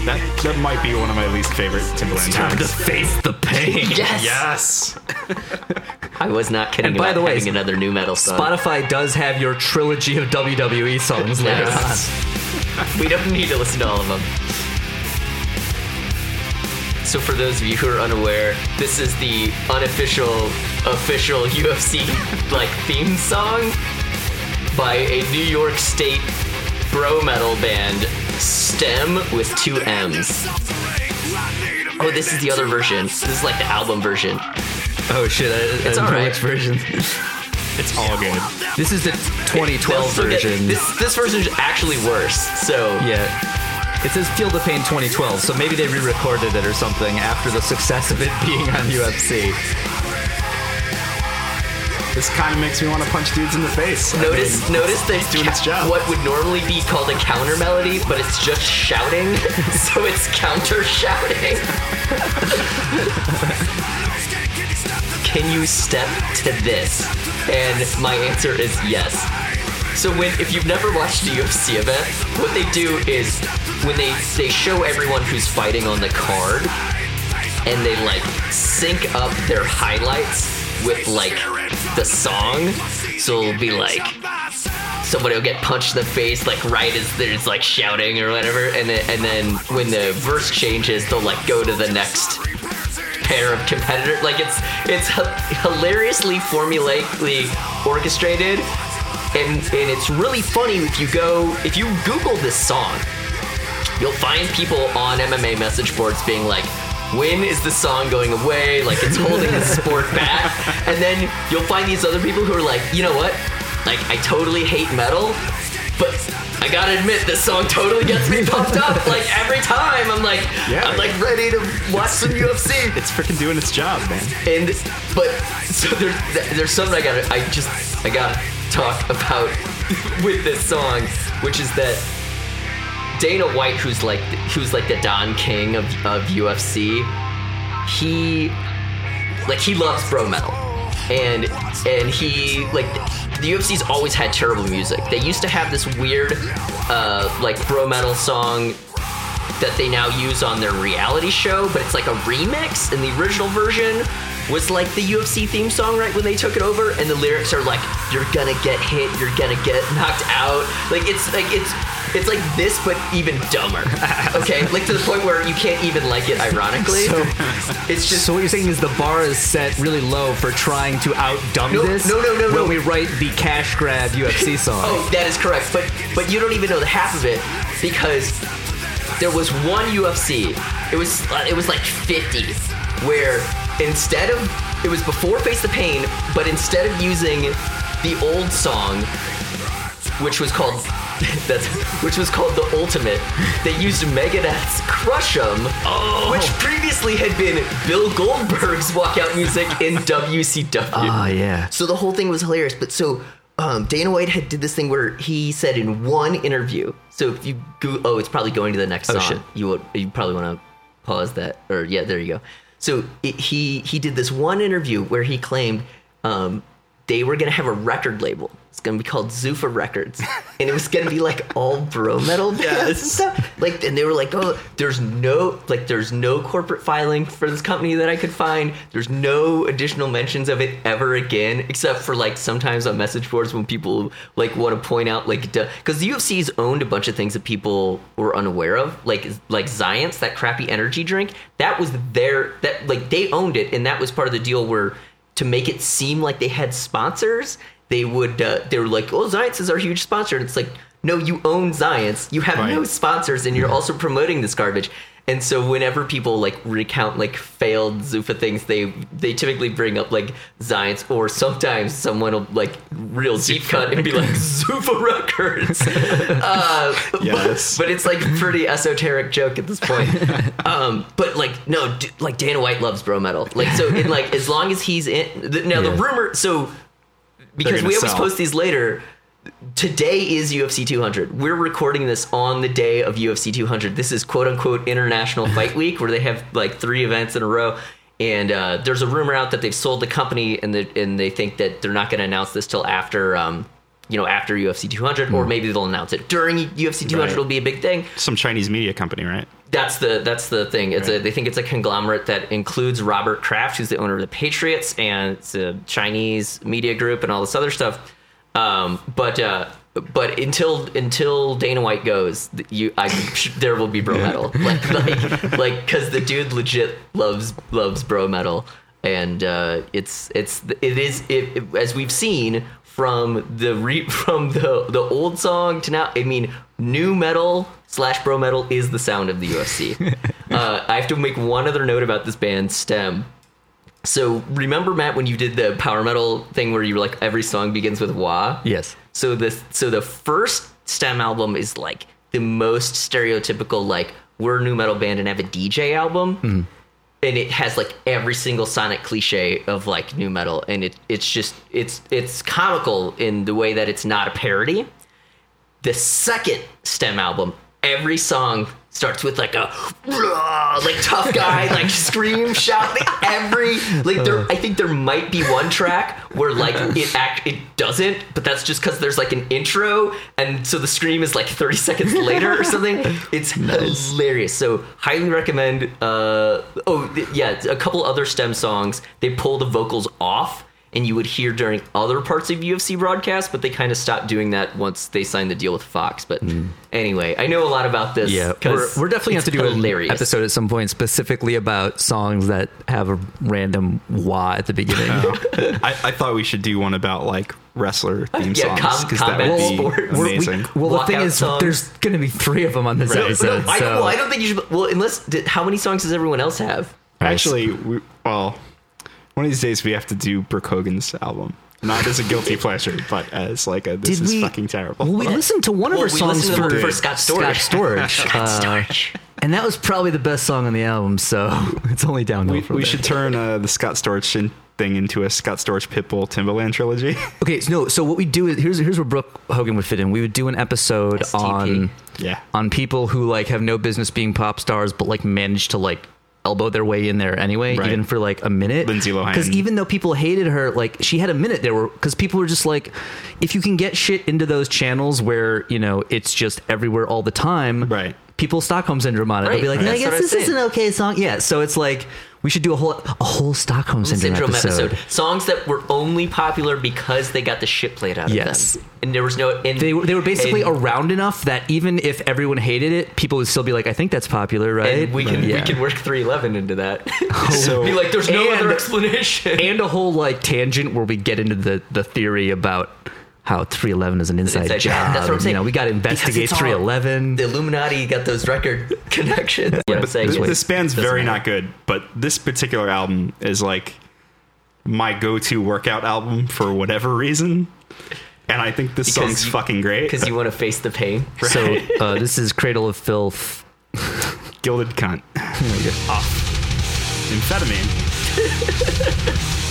that that might be one of my least favorite Timbaland time to face the pain. Yes. Yes. *laughs* I was not kidding And by about the way, another new metal song. Spotify does have your trilogy of WWE songs later Yes. *laughs* We don't need to listen to all of them. So for those of you who are unaware, this is the unofficial, official *laughs* UFC like theme song by a New York State bro metal band, Stemm with two M's. Oh, this is the other version. This is like the album version. Oh shit! I, I It's don't alright. which version. It's all good. This is the 2012 They'll still get- version. This this version is actually worse. So Yeah. It says Feel the Pain 2012, so maybe they re-recorded it or something after the success of it being on UFC. This kind of makes me want to punch dudes in the face. I Notice, mean, notice that it's doing its job. what would normally be called a counter melody, but it's just shouting, *laughs* so it's counter shouting. *laughs* Can you step to this? And my answer is yes. So when if you've never watched a UFC event, what they do is when they they show everyone who's fighting on the card and they like sync up their highlights with like the song. So it'll be like somebody will get punched in the face like right as there's like shouting or whatever. And then, and then when the verse changes they'll like go to the next pair of competitors. Like it's it's hilariously formulaically orchestrated. And and it's really funny if you go if you google this song you'll find people on MMA message boards being like, when is the song going away? Like it's holding the sport back. And then you'll find these other people who are like, you know what? Like I totally hate metal, but I gotta admit this song totally gets me pumped up. Like every time I'm like, Yeah. I'm like ready to watch some UFC. It's freaking doing its job, man. And but so there's there's something I gotta I just I gotta talk about with this song, which is that Dana White, who's like who's like the Don King of, of UFC, he like he loves bro metal, and and he like the UFC's always had terrible music. They used to have this weird uh, like bro metal song that they now use on their reality show, but it's like a remix, and the original version was like the UFC theme song right when they took it over, and the lyrics are like, "You're gonna get hit, you're gonna get knocked out." Like it's like it's it's like this, but even dumber. *laughs* Okay, like to the point where you can't even like it. Ironically, So- it's just So what you're saying is the bar is set really low for trying to outdumb No, this. no, no, no, no. When no. we write the cash grab UFC *laughs* song. Oh, that is correct. But but you don't even know the half of it because there was one UFC. It was uh, it was like 50 where instead of it was before Face the Pain, but instead of using the old song which was called that's which was called the Ultimate, they used Megadeth's Crush 'Em, which previously had been Bill Goldberg's walkout music in WCW. Ah, yeah. So the whole thing was hilarious. But so um, Dana White had did this thing where he said in one interview. So if you go, oh, it's probably going to the next Oh, song. shit. You would you probably want to pause that or yeah, there you go. So it, he he did this one interview where he claimed um, they were gonna have a record label. Gonna be called Zuffa Records, *laughs* and it was gonna be like all bro metal bands and stuff. Like, and they were like, "Oh, there's no like, there's no corporate filing for this company that I could find. There's no additional mentions of it ever again, except for like sometimes on message boards when people like want to point out like because the UFC's owned a bunch of things that people were unaware of, like like Xyience, that crappy energy drink. That was their that like they owned it, and that was part of the deal where to make it seem like they had sponsors, they would uh, they were like, "Oh, Xyience is our huge sponsor." And it's like, no, you own Xyience. You have no sponsors, and you're also promoting this garbage. And so, whenever people like recount like failed Zuffa things, they they typically bring up like Xyience, or sometimes someone will like real deep cut and be like Zuffa Records. *laughs* uh, Yes. but, but it's like pretty esoteric joke at this point. *laughs* um, but like no, d- like Dana White loves bro metal. Like so, in like as long as he's in the, now the rumor. So because we always sell. post these later. Today is UFC 200. We're recording this on the day of UFC 200. This is quote unquote International Fight *laughs* Week, where they have like three events in a row. And uh, there's a rumor out that they've sold the company, and the, and they think that they're not going to announce this till after, um, you know, after UFC 200, or maybe they'll announce it during UFC 200. Right. It'll be a big thing. Some Chinese media company, right? That's the that's the thing. It's a, they think it's a conglomerate that includes Robert Kraft, who's the owner of the Patriots, and it's a Chinese media group and all this other stuff. Um, but uh, but until until Dana White goes, you I *laughs* there will be bro metal, *laughs* like like like because the dude legit loves loves bro metal, and uh, it's it's it is it, it- as we've seen from the re, *laughs* from the the old song to now. I mean, new metal slash bro metal is the sound of the UFC. *laughs* uh, I have to make one other note about this band, Stemm. So remember Matt when you did the power metal thing where you were like every song begins with wah? Yes. So the so the first Stemm album is like the most stereotypical like we're a new metal band and have a DJ album. And it has like every single sonic cliche of like new metal and it it's just it's it's comical in the way that it's not a parody. The second Stemm album, every song starts with like a like tough guy like *laughs* scream shout like every like there I think there might be one track where like it act it doesn't but that's just because there's like an intro and so the scream is like 30 seconds later or something. It's *laughs* hilarious. So highly recommend uh oh yeah a couple other Stemm songs. They pull the vocals off and you would hear during other parts of UFC broadcasts, but they kind of stopped doing that once they signed the deal with Fox. But mm. anyway, I know a lot about this. Yeah, we're, 'cause we're definitely going to have to do hilarious. an episode at some point specifically about songs that have a random wah at the beginning. *laughs* I, I thought we should do one about like wrestler *laughs* theme Yeah, songs com- because that would be sports. We're- we- amazing. well, the thing is, songs. there's going to be three of them on this No, episode. no, I, so well, I don't think you should. Well, unless did, how many songs does everyone else have? Actually, we, well, one of these days we have to do Brooke Hogan's album. Not as a guilty *laughs* pleasure, but as like a this Did is we- fucking terrible. Well, we listened to one of Well, her we songs listened to for, the one for Scott Storch. Scott Storch. *laughs* Uh, and that was probably the best song on the album, so *laughs* it's only downhill we, from we there. should turn uh, the Scott Storch in- thing into a Scott Storch Pitbull Timbaland trilogy. Okay, so no. So what we do is here's here's where Brooke Hogan would fit in. We would do an episode STP. on yeah. on people who like have no business being pop stars, but like manage to like elbow their way in there anyway, Right. even for like a minute. Lindsay Lohan. Because even though people hated her, like she had a minute there, where because people were just like, if you can get shit into those channels where you know it's just everywhere all the time, Right. People Stockholm syndrome on it. They'll be like, right. I guess I this is an okay song. Yeah. So it's like we should do a whole a whole Stockholm syndrome, Syndrome episode. episode. Songs that were only popular because they got the shit played out of Yes. them, and there was no. And, They were, they were basically and, around enough that even if everyone hated it, people would still be like, I think that's popular, right? and we can Yeah. we can work 311 into that. *laughs* So Be like, there's no And- other explanation. and a whole like tangent where we get into the the theory about how 311 is an inside, Inside job. job. That's what I'm saying. You know, we got to investigate 311. the Illuminati got those record *laughs* connections. Yeah, I'm But saying this, it. this band's very matter. not good, but this particular album is like my go-to workout album for whatever reason. And I think this Because song's you- fucking great. because you want to face the pain. *laughs* so uh, this is Cradle of Filth. Gilded cunt. Off. Nymphetamine. *laughs*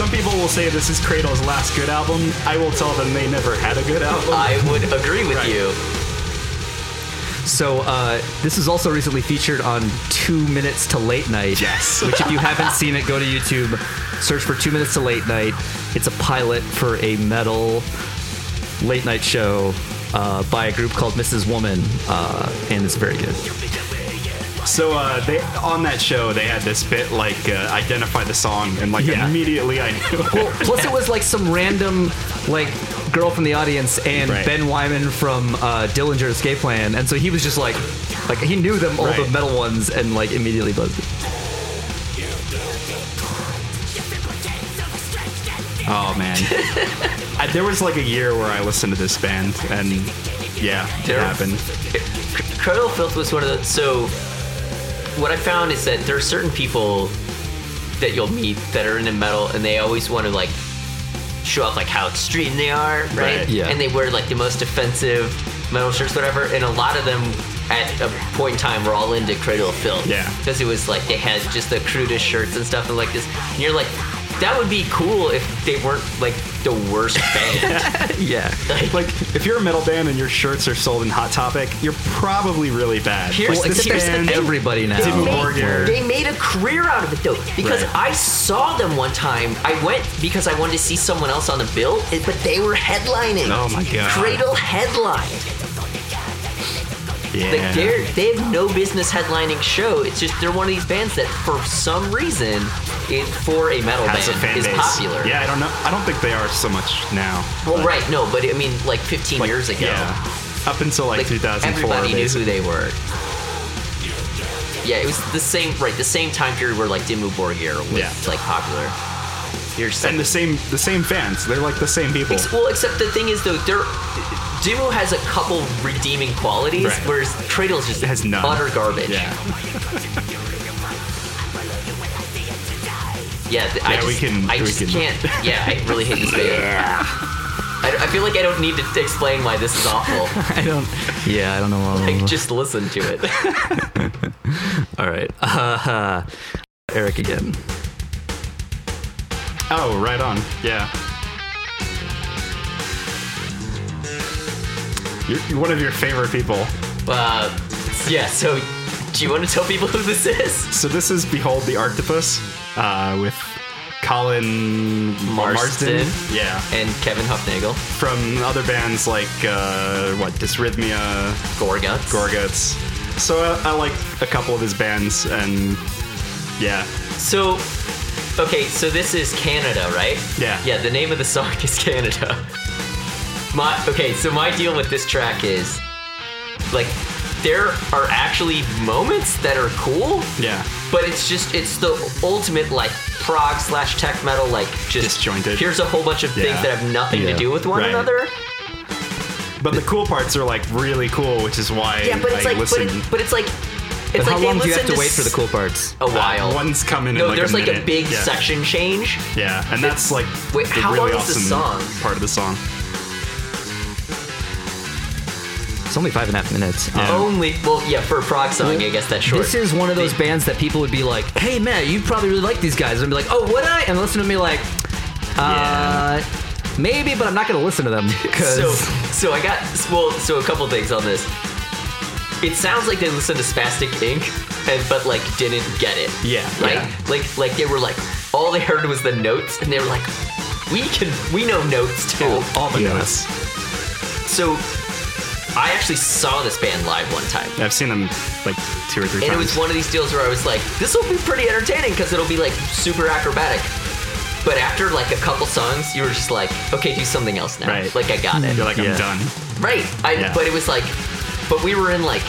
Some people will say this is Cradle's last good album. I will tell them they never had a good album. I would agree with Right. you. So uh, this is also recently featured on Two Minutes to Late Night. Yes. *laughs* Which, if you haven't seen it, go to YouTube, search for Two Minutes to Late Night. It's a pilot for a metal late night show uh, by a group called Mrs. Woman, uh, and it's very good. So uh, they on that show they had this bit like uh, identify the song and like Yeah. immediately I knew. Well, plus it was like some random like girl from the audience and Right. Ben Weinman from uh, Dillinger Escape Plan, and so he was just like, like he knew them all the metal ones and like immediately buzzed it. oh man, *laughs* I, there was like a year where I listened to this band and yeah, it happened. Cradle of Filth was one of the. So, what I found is that there are certain people that you'll meet that are into metal, and they always want to like show off like how extreme they are, right? Right, yeah. And they wear like the most offensive metal shirts, whatever. And a lot of them, at a point in time, were all into Cradle of Filth. Yeah. Because it was like they had just the crudest shirts and stuff, and like this. And you're like, that would be cool if they weren't like the worst band. *laughs* Yeah. Like if you're a metal band and your shirts are sold in Hot Topic, you're probably really bad. Here's like this here's band. Everybody now. They made, they made a career out of it though, because Right. I saw them one time. I went because I wanted to see someone else on the bill, but they were headlining. Oh my God. Cradle headline. Yeah. Like they're they have no business headlining show. It's just they're one of these bands that for some reason, it for a metal has a band fan is base. popular. Yeah, I don't know. I don't think they are so much now. Well, but, right, no, but I mean, like 15 like, years ago, Yeah. Up until like, like 2004. everybody knew who they were. Yeah, it was the same, right? The same time period where like Dimmu Borgir was Yeah. like popular. You're and the same the same fans. They're like the same people. Ex- well, except the thing is though, there Dimmu has a couple redeeming qualities, Right. whereas Cradle's just has none. utter garbage. Yeah. yeah. th- I just, we can- I we just can- can't. Yeah, I really hate this band. I, I feel like I don't need to explain why this is awful. *laughs* I don't. Yeah, I don't know. Like, just listen to it. *laughs* All right. Uh, Eric again. Oh, right on. Yeah. You're, you're one of your favorite people. Uh, yeah. So, do you want to tell people who this is? So this is Behold the Arctopus uh, with Colin Marston. Marsden. Yeah. And Kevin Hufnagel, From other bands like uh, what Dysrhythmia, Gorguts. Gorguts. So I, I like a couple of his bands, and yeah, So, okay, so this is Canada, right? Yeah. Yeah, the name of the song *laughs* is Canada. My okay, so my deal with this track is like there are actually moments that are cool, yeah, but it's just it's the ultimate like prog slash tech metal like just Disjointed. Here's a whole bunch of things Yeah. that have nothing Yeah. to do with one Right. another. but the cool parts are like really cool, which is why Yeah, but it's I like but, listen. it, but it's like it's But like how long do you have listen to wait for the cool parts? A while. One's coming no, in like there's a like a big yeah. section change. Yeah, and that's like Wait, the how really long is the song? part of the song. It's only five and a half minutes. Yeah. Um, Only well, yeah, for a prog song, I guess that's short. This is one of those bands that people would be like, "Hey, Matt, you probably really like these guys," and I'd be like, "Oh, would I?" And listen to me like, "Uh, maybe, but I'm not gonna listen to them because *laughs* so so I got well so a couple things on this. It sounds like they listened to Spastic Ink, and but like didn't get it. Yeah, right. yeah. Like like they were like all they heard was the notes, and they were like, we can we know notes too. All, all the Yeah. notes. So I actually saw this band live one time. I've seen them like two or three And it was one of these deals where I was like, this will be pretty entertaining because it'll be like super acrobatic. But after like a couple songs, you were just like, okay, do something else now. Right. Like I got it. You're like, Yeah. I'm done. Right. I, Yeah. But it was like, but we were in like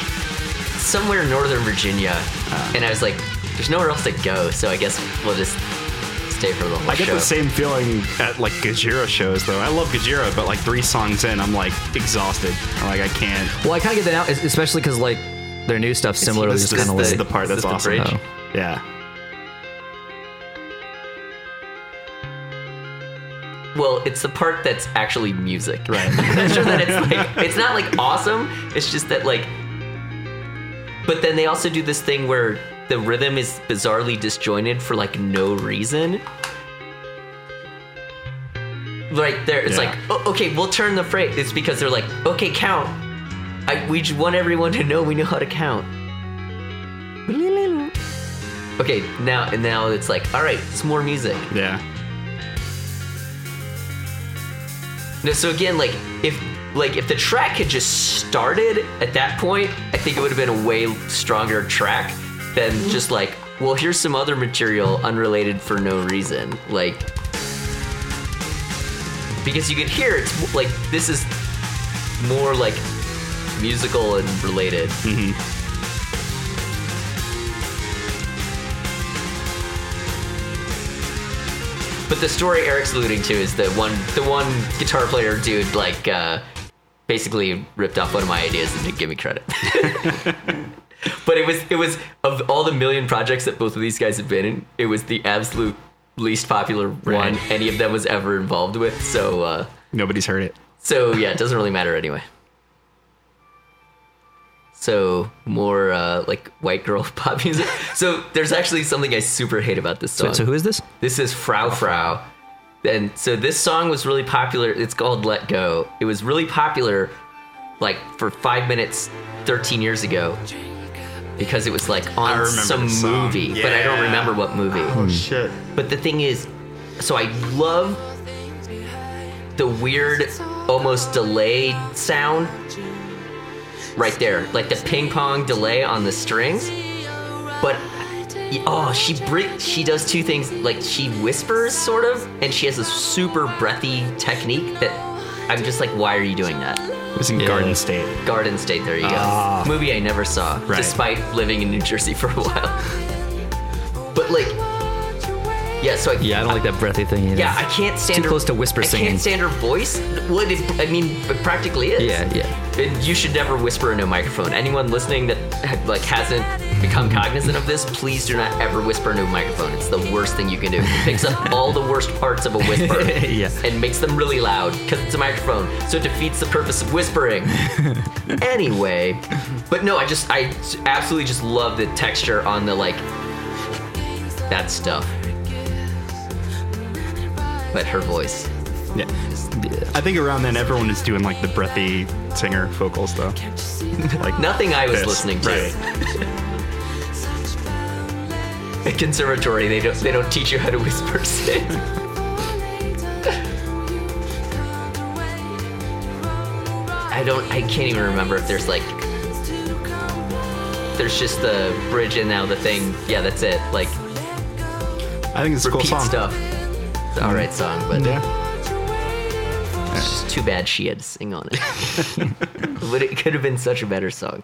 somewhere in Northern Virginia, Uh. and I was like, there's nowhere else to go, so I guess we'll just stay for the whole I get show. the same feeling at like Gojira shows though. I love Gojira, but like three songs in, I'm like exhausted. I'm like I can't. well, I kind of get that now, es- especially because like their new stuff similarly this, just this, kind of this like is the part that's this the awesome. Oh. Yeah. Well, it's the part that's actually music. Right. *laughs* I'm sure that it's like *laughs* it's not like awesome. It's just that like But then they also do this thing where the rhythm is bizarrely disjointed for like no reason. Right there, it's Yeah. like, oh, okay, we'll turn the phrase. It's because they're like, okay, count. I, we just want everyone to know we know how to count. Okay, now and now it's like, all right, it's more music. Yeah. No, so again, like if like if the track had just started at that point, I think it would have been a way stronger track than just like, well, here's some other material unrelated for no reason. Like because you could hear it's like this is more like musical and related. But the story Eric's alluding to is the one the one guitar player dude like uh, basically ripped off one of my ideas and didn't give me credit. *laughs* *laughs* but it was it was of all the million projects that both of these guys have been in, it was the absolute least popular one any of them was ever involved with. So uh, Nobody's heard it. so yeah, it doesn't really matter anyway. So more uh, like white girl *laughs* pop music. So there's actually something I super hate about this song. So, so who is this? This is Frou Frou. And so this song was really popular. It's called Let Go. It was really popular like for five minutes 13 years ago because it was like on some movie, but I don't remember what movie. Oh shit. But the thing is, so I love the weird, almost delayed sound right there, like the ping pong delay on the strings. But oh, she br- she does two things. Like she whispers, sort of, and she has a super breathy technique that I'm just like, why are you doing that? It was in Yeah. Garden State. Garden State, there you go. Ah. Movie I never saw, Right. despite living in New Jersey *laughs* for a while. But like, yeah, so I, Yeah, I don't like that breathy thing either. yeah, I can't stand too her, close to whisper I singing. can't stand her voice. What it, I mean, it practically is. Yeah, yeah. And you should never whisper into a microphone. Anyone listening that like hasn't become cognizant of this, please do not ever whisper into a microphone. It's the worst thing you can do. It picks up all the worst parts of a whisper *laughs* Yeah. and makes them really loud because it's a microphone. So it defeats the purpose of whispering. *laughs* anyway, but no, I just I absolutely just love the texture on the like that stuff. But her voice. Yeah. I think around then everyone is doing like the breathy singer vocals though. *laughs* Like Nothing I was this. listening to. Right. At conservatory, they don't they don't teach you how to whisper *laughs* sing. I don't. I can't even remember if there's like. There's just the bridge and now the thing. Yeah, that's it. Like I think it's a cool song. stuff. It's an alright song, but Yeah. it's just too bad she had to sing on it. *laughs* but it could have been such a better song.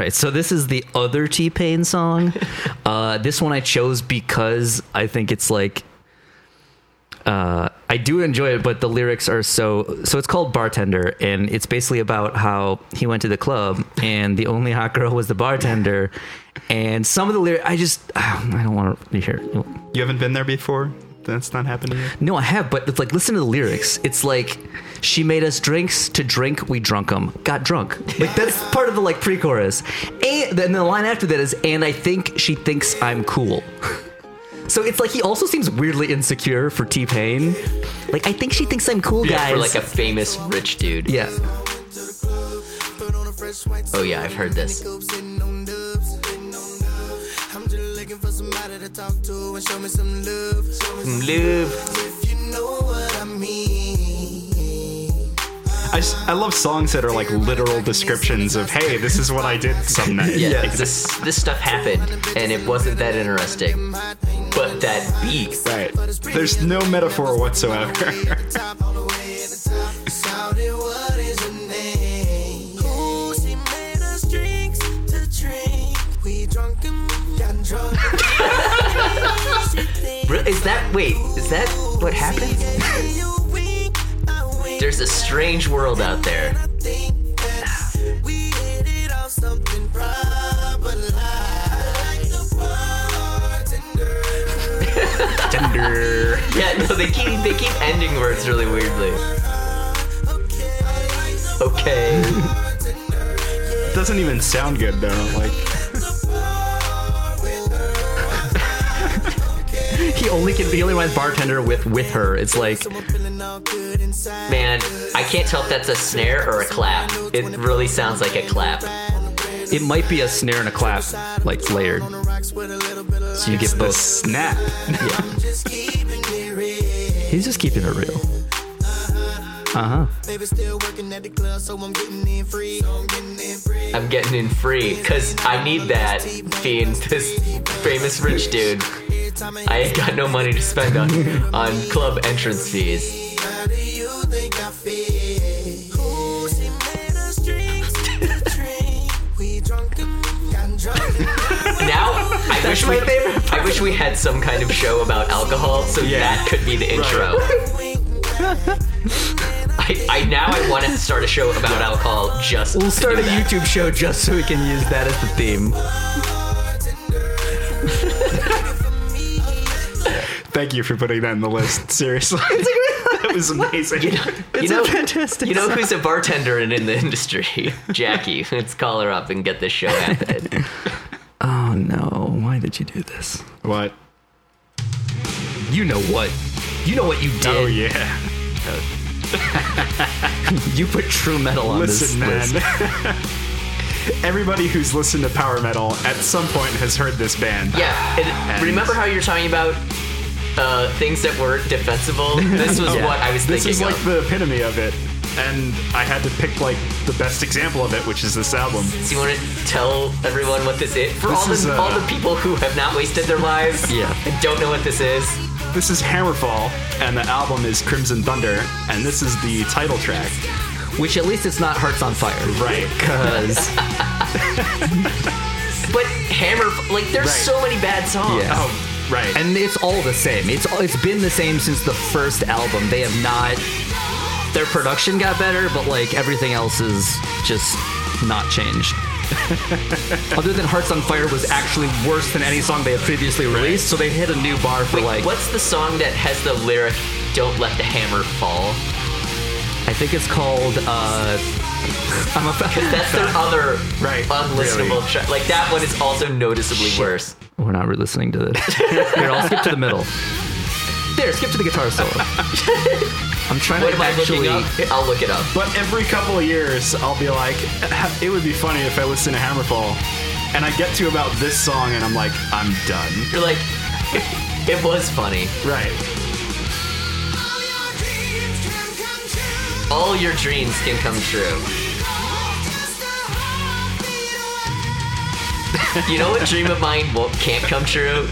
All right, so this is the other T Pain song. *laughs* Uh, this one I chose because I think it's like uh, I do enjoy it, but the lyrics are so so. It's called Bartender, and it's basically about how he went to the club and the only hot girl was the bartender. And some of the lyrics, I just I don't want to hear. You haven't been there before? That's not happening. No, I have, but it's like listen to the lyrics. It's like she made us drinks to drink, we drunk them, got drunk. Like that's *laughs* part of the like pre-chorus. And then the line after that is, and I think she thinks I'm cool. *laughs* So it's like he also seems weirdly insecure for T Pain. Like I think she thinks I'm cool, Yeah, guys. for like a famous rich dude. yeah. Oh yeah, I've heard this. I'm just looking for I, s- I love songs that are like literal descriptions of, hey, this is what I did some night. Yeah, like this this stuff happened and it wasn't that interesting. But that beat, Right. There's no metaphor whatsoever. Top all the way at the top. Shouted, what is *laughs* your name? Ooh, she made us drinks to. We got drunk. She think Re- is that wait? Is that what happens? *laughs* There's a strange world out there. I think that we hit it off something proper like the bartender. Tender. *laughs* Yeah, no, they keep they keep ending words really weirdly. Okay. *laughs* It doesn't even sound good though. Like, He only can he only went bartender with with her. It's like I'm feeling all good inside. Man, I can't tell if that's a snare or a clap. It really sounds like a clap. it might be a snare and a clap like layered. Rocks with a little bit of So you get both. snap. just keeping it real. He's just keeping it real. Uh huh. Baby still working at the club, so I'm getting in free. I'm getting in free. I'm getting in free because I need that being this famous rich dude. I ain't got no money to spend on on club entrance fees. How do you think I feel? Ooh, she made us drinks to drink. We drunk and got drunk. Now I wish we I wish we had some kind of show about alcohol, so Yeah. that could be the intro. *laughs* I, I now I want to start a show about alcohol just We'll start a that. YouTube show just so we can use that as the theme. Thank you for putting that in the list. *laughs* Seriously. *laughs* that was amazing. You know, you know, fantastic you know who's a bartender and in the industry? *laughs* Jackie. Let's call her up and get this show happening. Oh no! Why did you do this? What? You know what? You know what you did. Oh, yeah. You put true metal on Listen, this man. list. Everybody who's listened to power metal at some point has heard this band. Yeah, and remember how you're talking about uh, things that weren't defensible? This was *laughs* Yeah. what I was This thinking This is like of. the epitome of it. And I had to pick like the best example of it, which is this album. So you want to tell everyone what this is? For This all the, is, uh, all the people who have not wasted their lives Yeah. and don't know what this is. This is Hammerfall, and the album is Crimson Thunder, and this is the title track. Which at least it's not Hearts on Fire. Right. *laughs* Because *laughs* But Hammer, like, there's Right. so many bad songs. Yeah. Oh, right. and it's all the same. It's all- it's been the same since the first album. They have not. Their production got better, but like everything else is just not changed. *laughs* Other than Hearts on Fire was actually worse than any song they had previously released, so they hit a new bar for Wait, like what's the song that has the lyric "Don't let the hammer fall"? I think it's called uh I'm *laughs* that's their *laughs* other Right, unlistenable really. track. Like that one is also noticeably worse. We're not re-listening to this. *laughs* Here, I'll skip to the middle. There, skip to the guitar solo. *laughs* I'm trying What to am actually. I'll look it up. But every couple of years, I'll be like, *laughs* it would be funny if I listen to Hammerfall, and I get to about this song, and I'm like, I'm done. You're like, it was funny. Right. All your dreams can come true. You know what dream of mine won't, can't come true?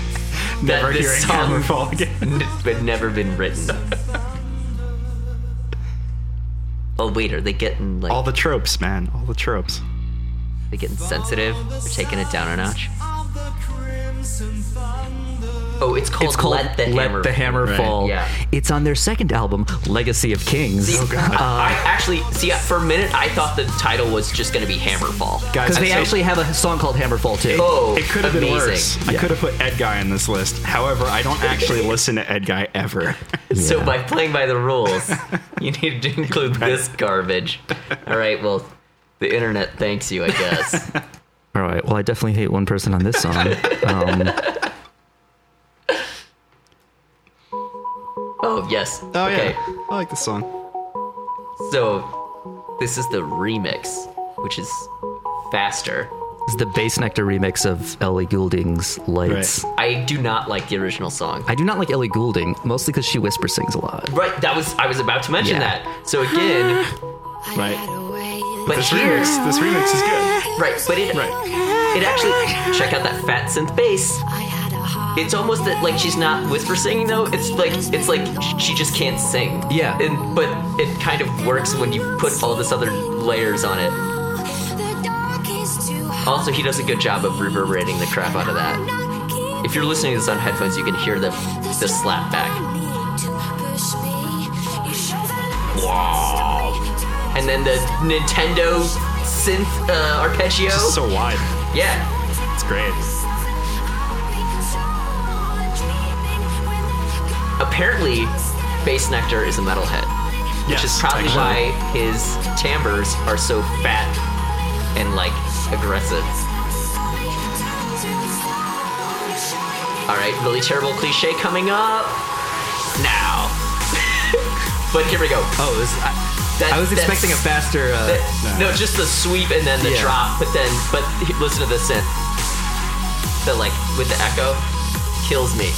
Never that this song Hammerfall again. *laughs* had never been written. oh wait, are they getting like All the tropes, man. All the tropes. they getting sensitive? They're taking it down a notch. Oh, it's called, It's called Let the Hammer. the Hammer Right. Fall. Yeah. It's on their second album, Legacy of Kings. See, Oh, God. I actually see for a minute I thought the title was just going to be Hammerfall. Guys, Because they so- actually have a song called Hammerfall too. Oh, It could have been amazing. worse. I could have put Edguy in this list. However, I don't actually *laughs* listen to Edguy ever. *laughs* So by playing by the rules, *laughs* you need to include this garbage. All right, well, the internet thanks you, I guess. All right. Well, I definitely hate one person on this song. Um, Oh yes. Oh okay. yeah, I like this song. So this is the remix, which is faster. it's the Bassnectar remix of Ellie Goulding's Lights. Right. I do not like the original song. I do not like Ellie Goulding, mostly because she whisper sings a lot. Right, that was I was about to mention Yeah. that. So again, *gasps* Right. but This here, remix, this remix is good. right, but it Right. it actually check out that fat synth bass. It's almost that like she's not whisper singing though. It's like it's like she just can't sing. Yeah. And but it kind of works when you put all this other layers on it. Also, he does a good job of reverberating the crap out of that. If you're listening to this on headphones, you can hear the the slap back. And then the Nintendo synth uh, arpeggio. It's so wide. yeah. It's great. Apparently, Bassnectar is a metalhead. Which is probably actually. why his timbres are so fat and like aggressive. Alright, really terrible cliche coming up now. *laughs* but here we go. Oh, this, I, That- I was expecting a faster. Uh, that- no, just the sweep and then the Yeah. drop, but then but listen to the synth. The like with the echo kills me.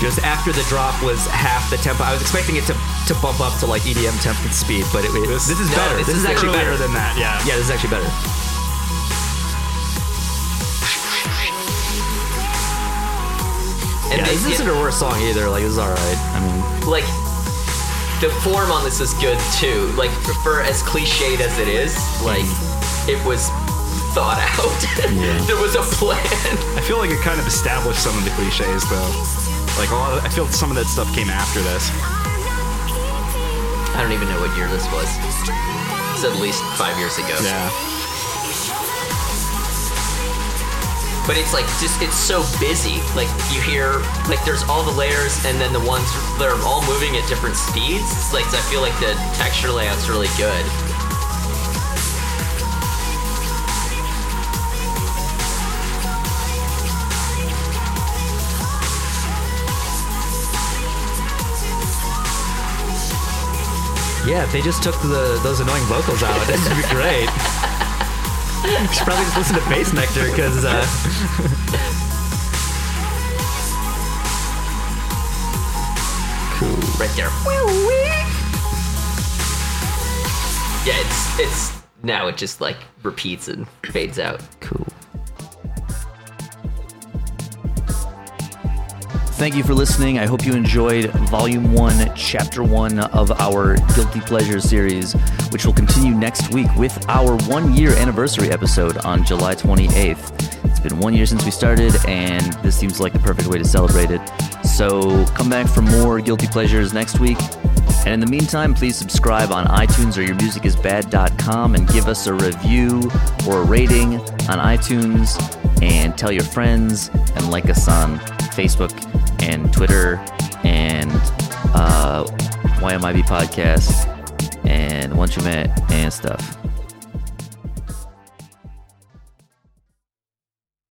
Just after the drop was half the tempo. I was expecting it to, to bump up to like EDM tempo and speed, but it, it- this, is no, better. this This, is is, actually better. than that, yeah. Yeah, this is actually better. And Yeah, they this isn't her worst song either. Like, this is all right. I mean, like the form on this is good too. Like for as cliched as it is, like mm. it was thought out. *laughs* Yeah. there was a plan. I feel like it kind of established some of the cliches, though. Like a lot of, I feel some of that stuff came after this. I don't even know what year this was. It's at least five years ago. Yeah. But it's like just it's so busy. Like you hear like there's all the layers and then the ones that are all moving at different speeds. It's like I feel like the texture layout's really good. Yeah, if they just took the those annoying vocals out, this would be great. you should probably just listen to Bassnectar because uh, right there. Yeah, it's it's now it just like repeats and fades out. cool. Thank you for listening. I hope you enjoyed Volume 1, Chapter 1 of our Guilty Pleasure series, which will continue next week with our one year anniversary episode on July 28th. It's been one year since we started, and this seems like the perfect way to celebrate it. So come back for more Guilty Pleasures next week. And in the meantime, please subscribe on iTunes or yourmusicisbad.com and give us a review or a rating on iTunes and tell your friends and like us on Facebook and Twitter and uh, YMIB podcast and Once You Met and stuff.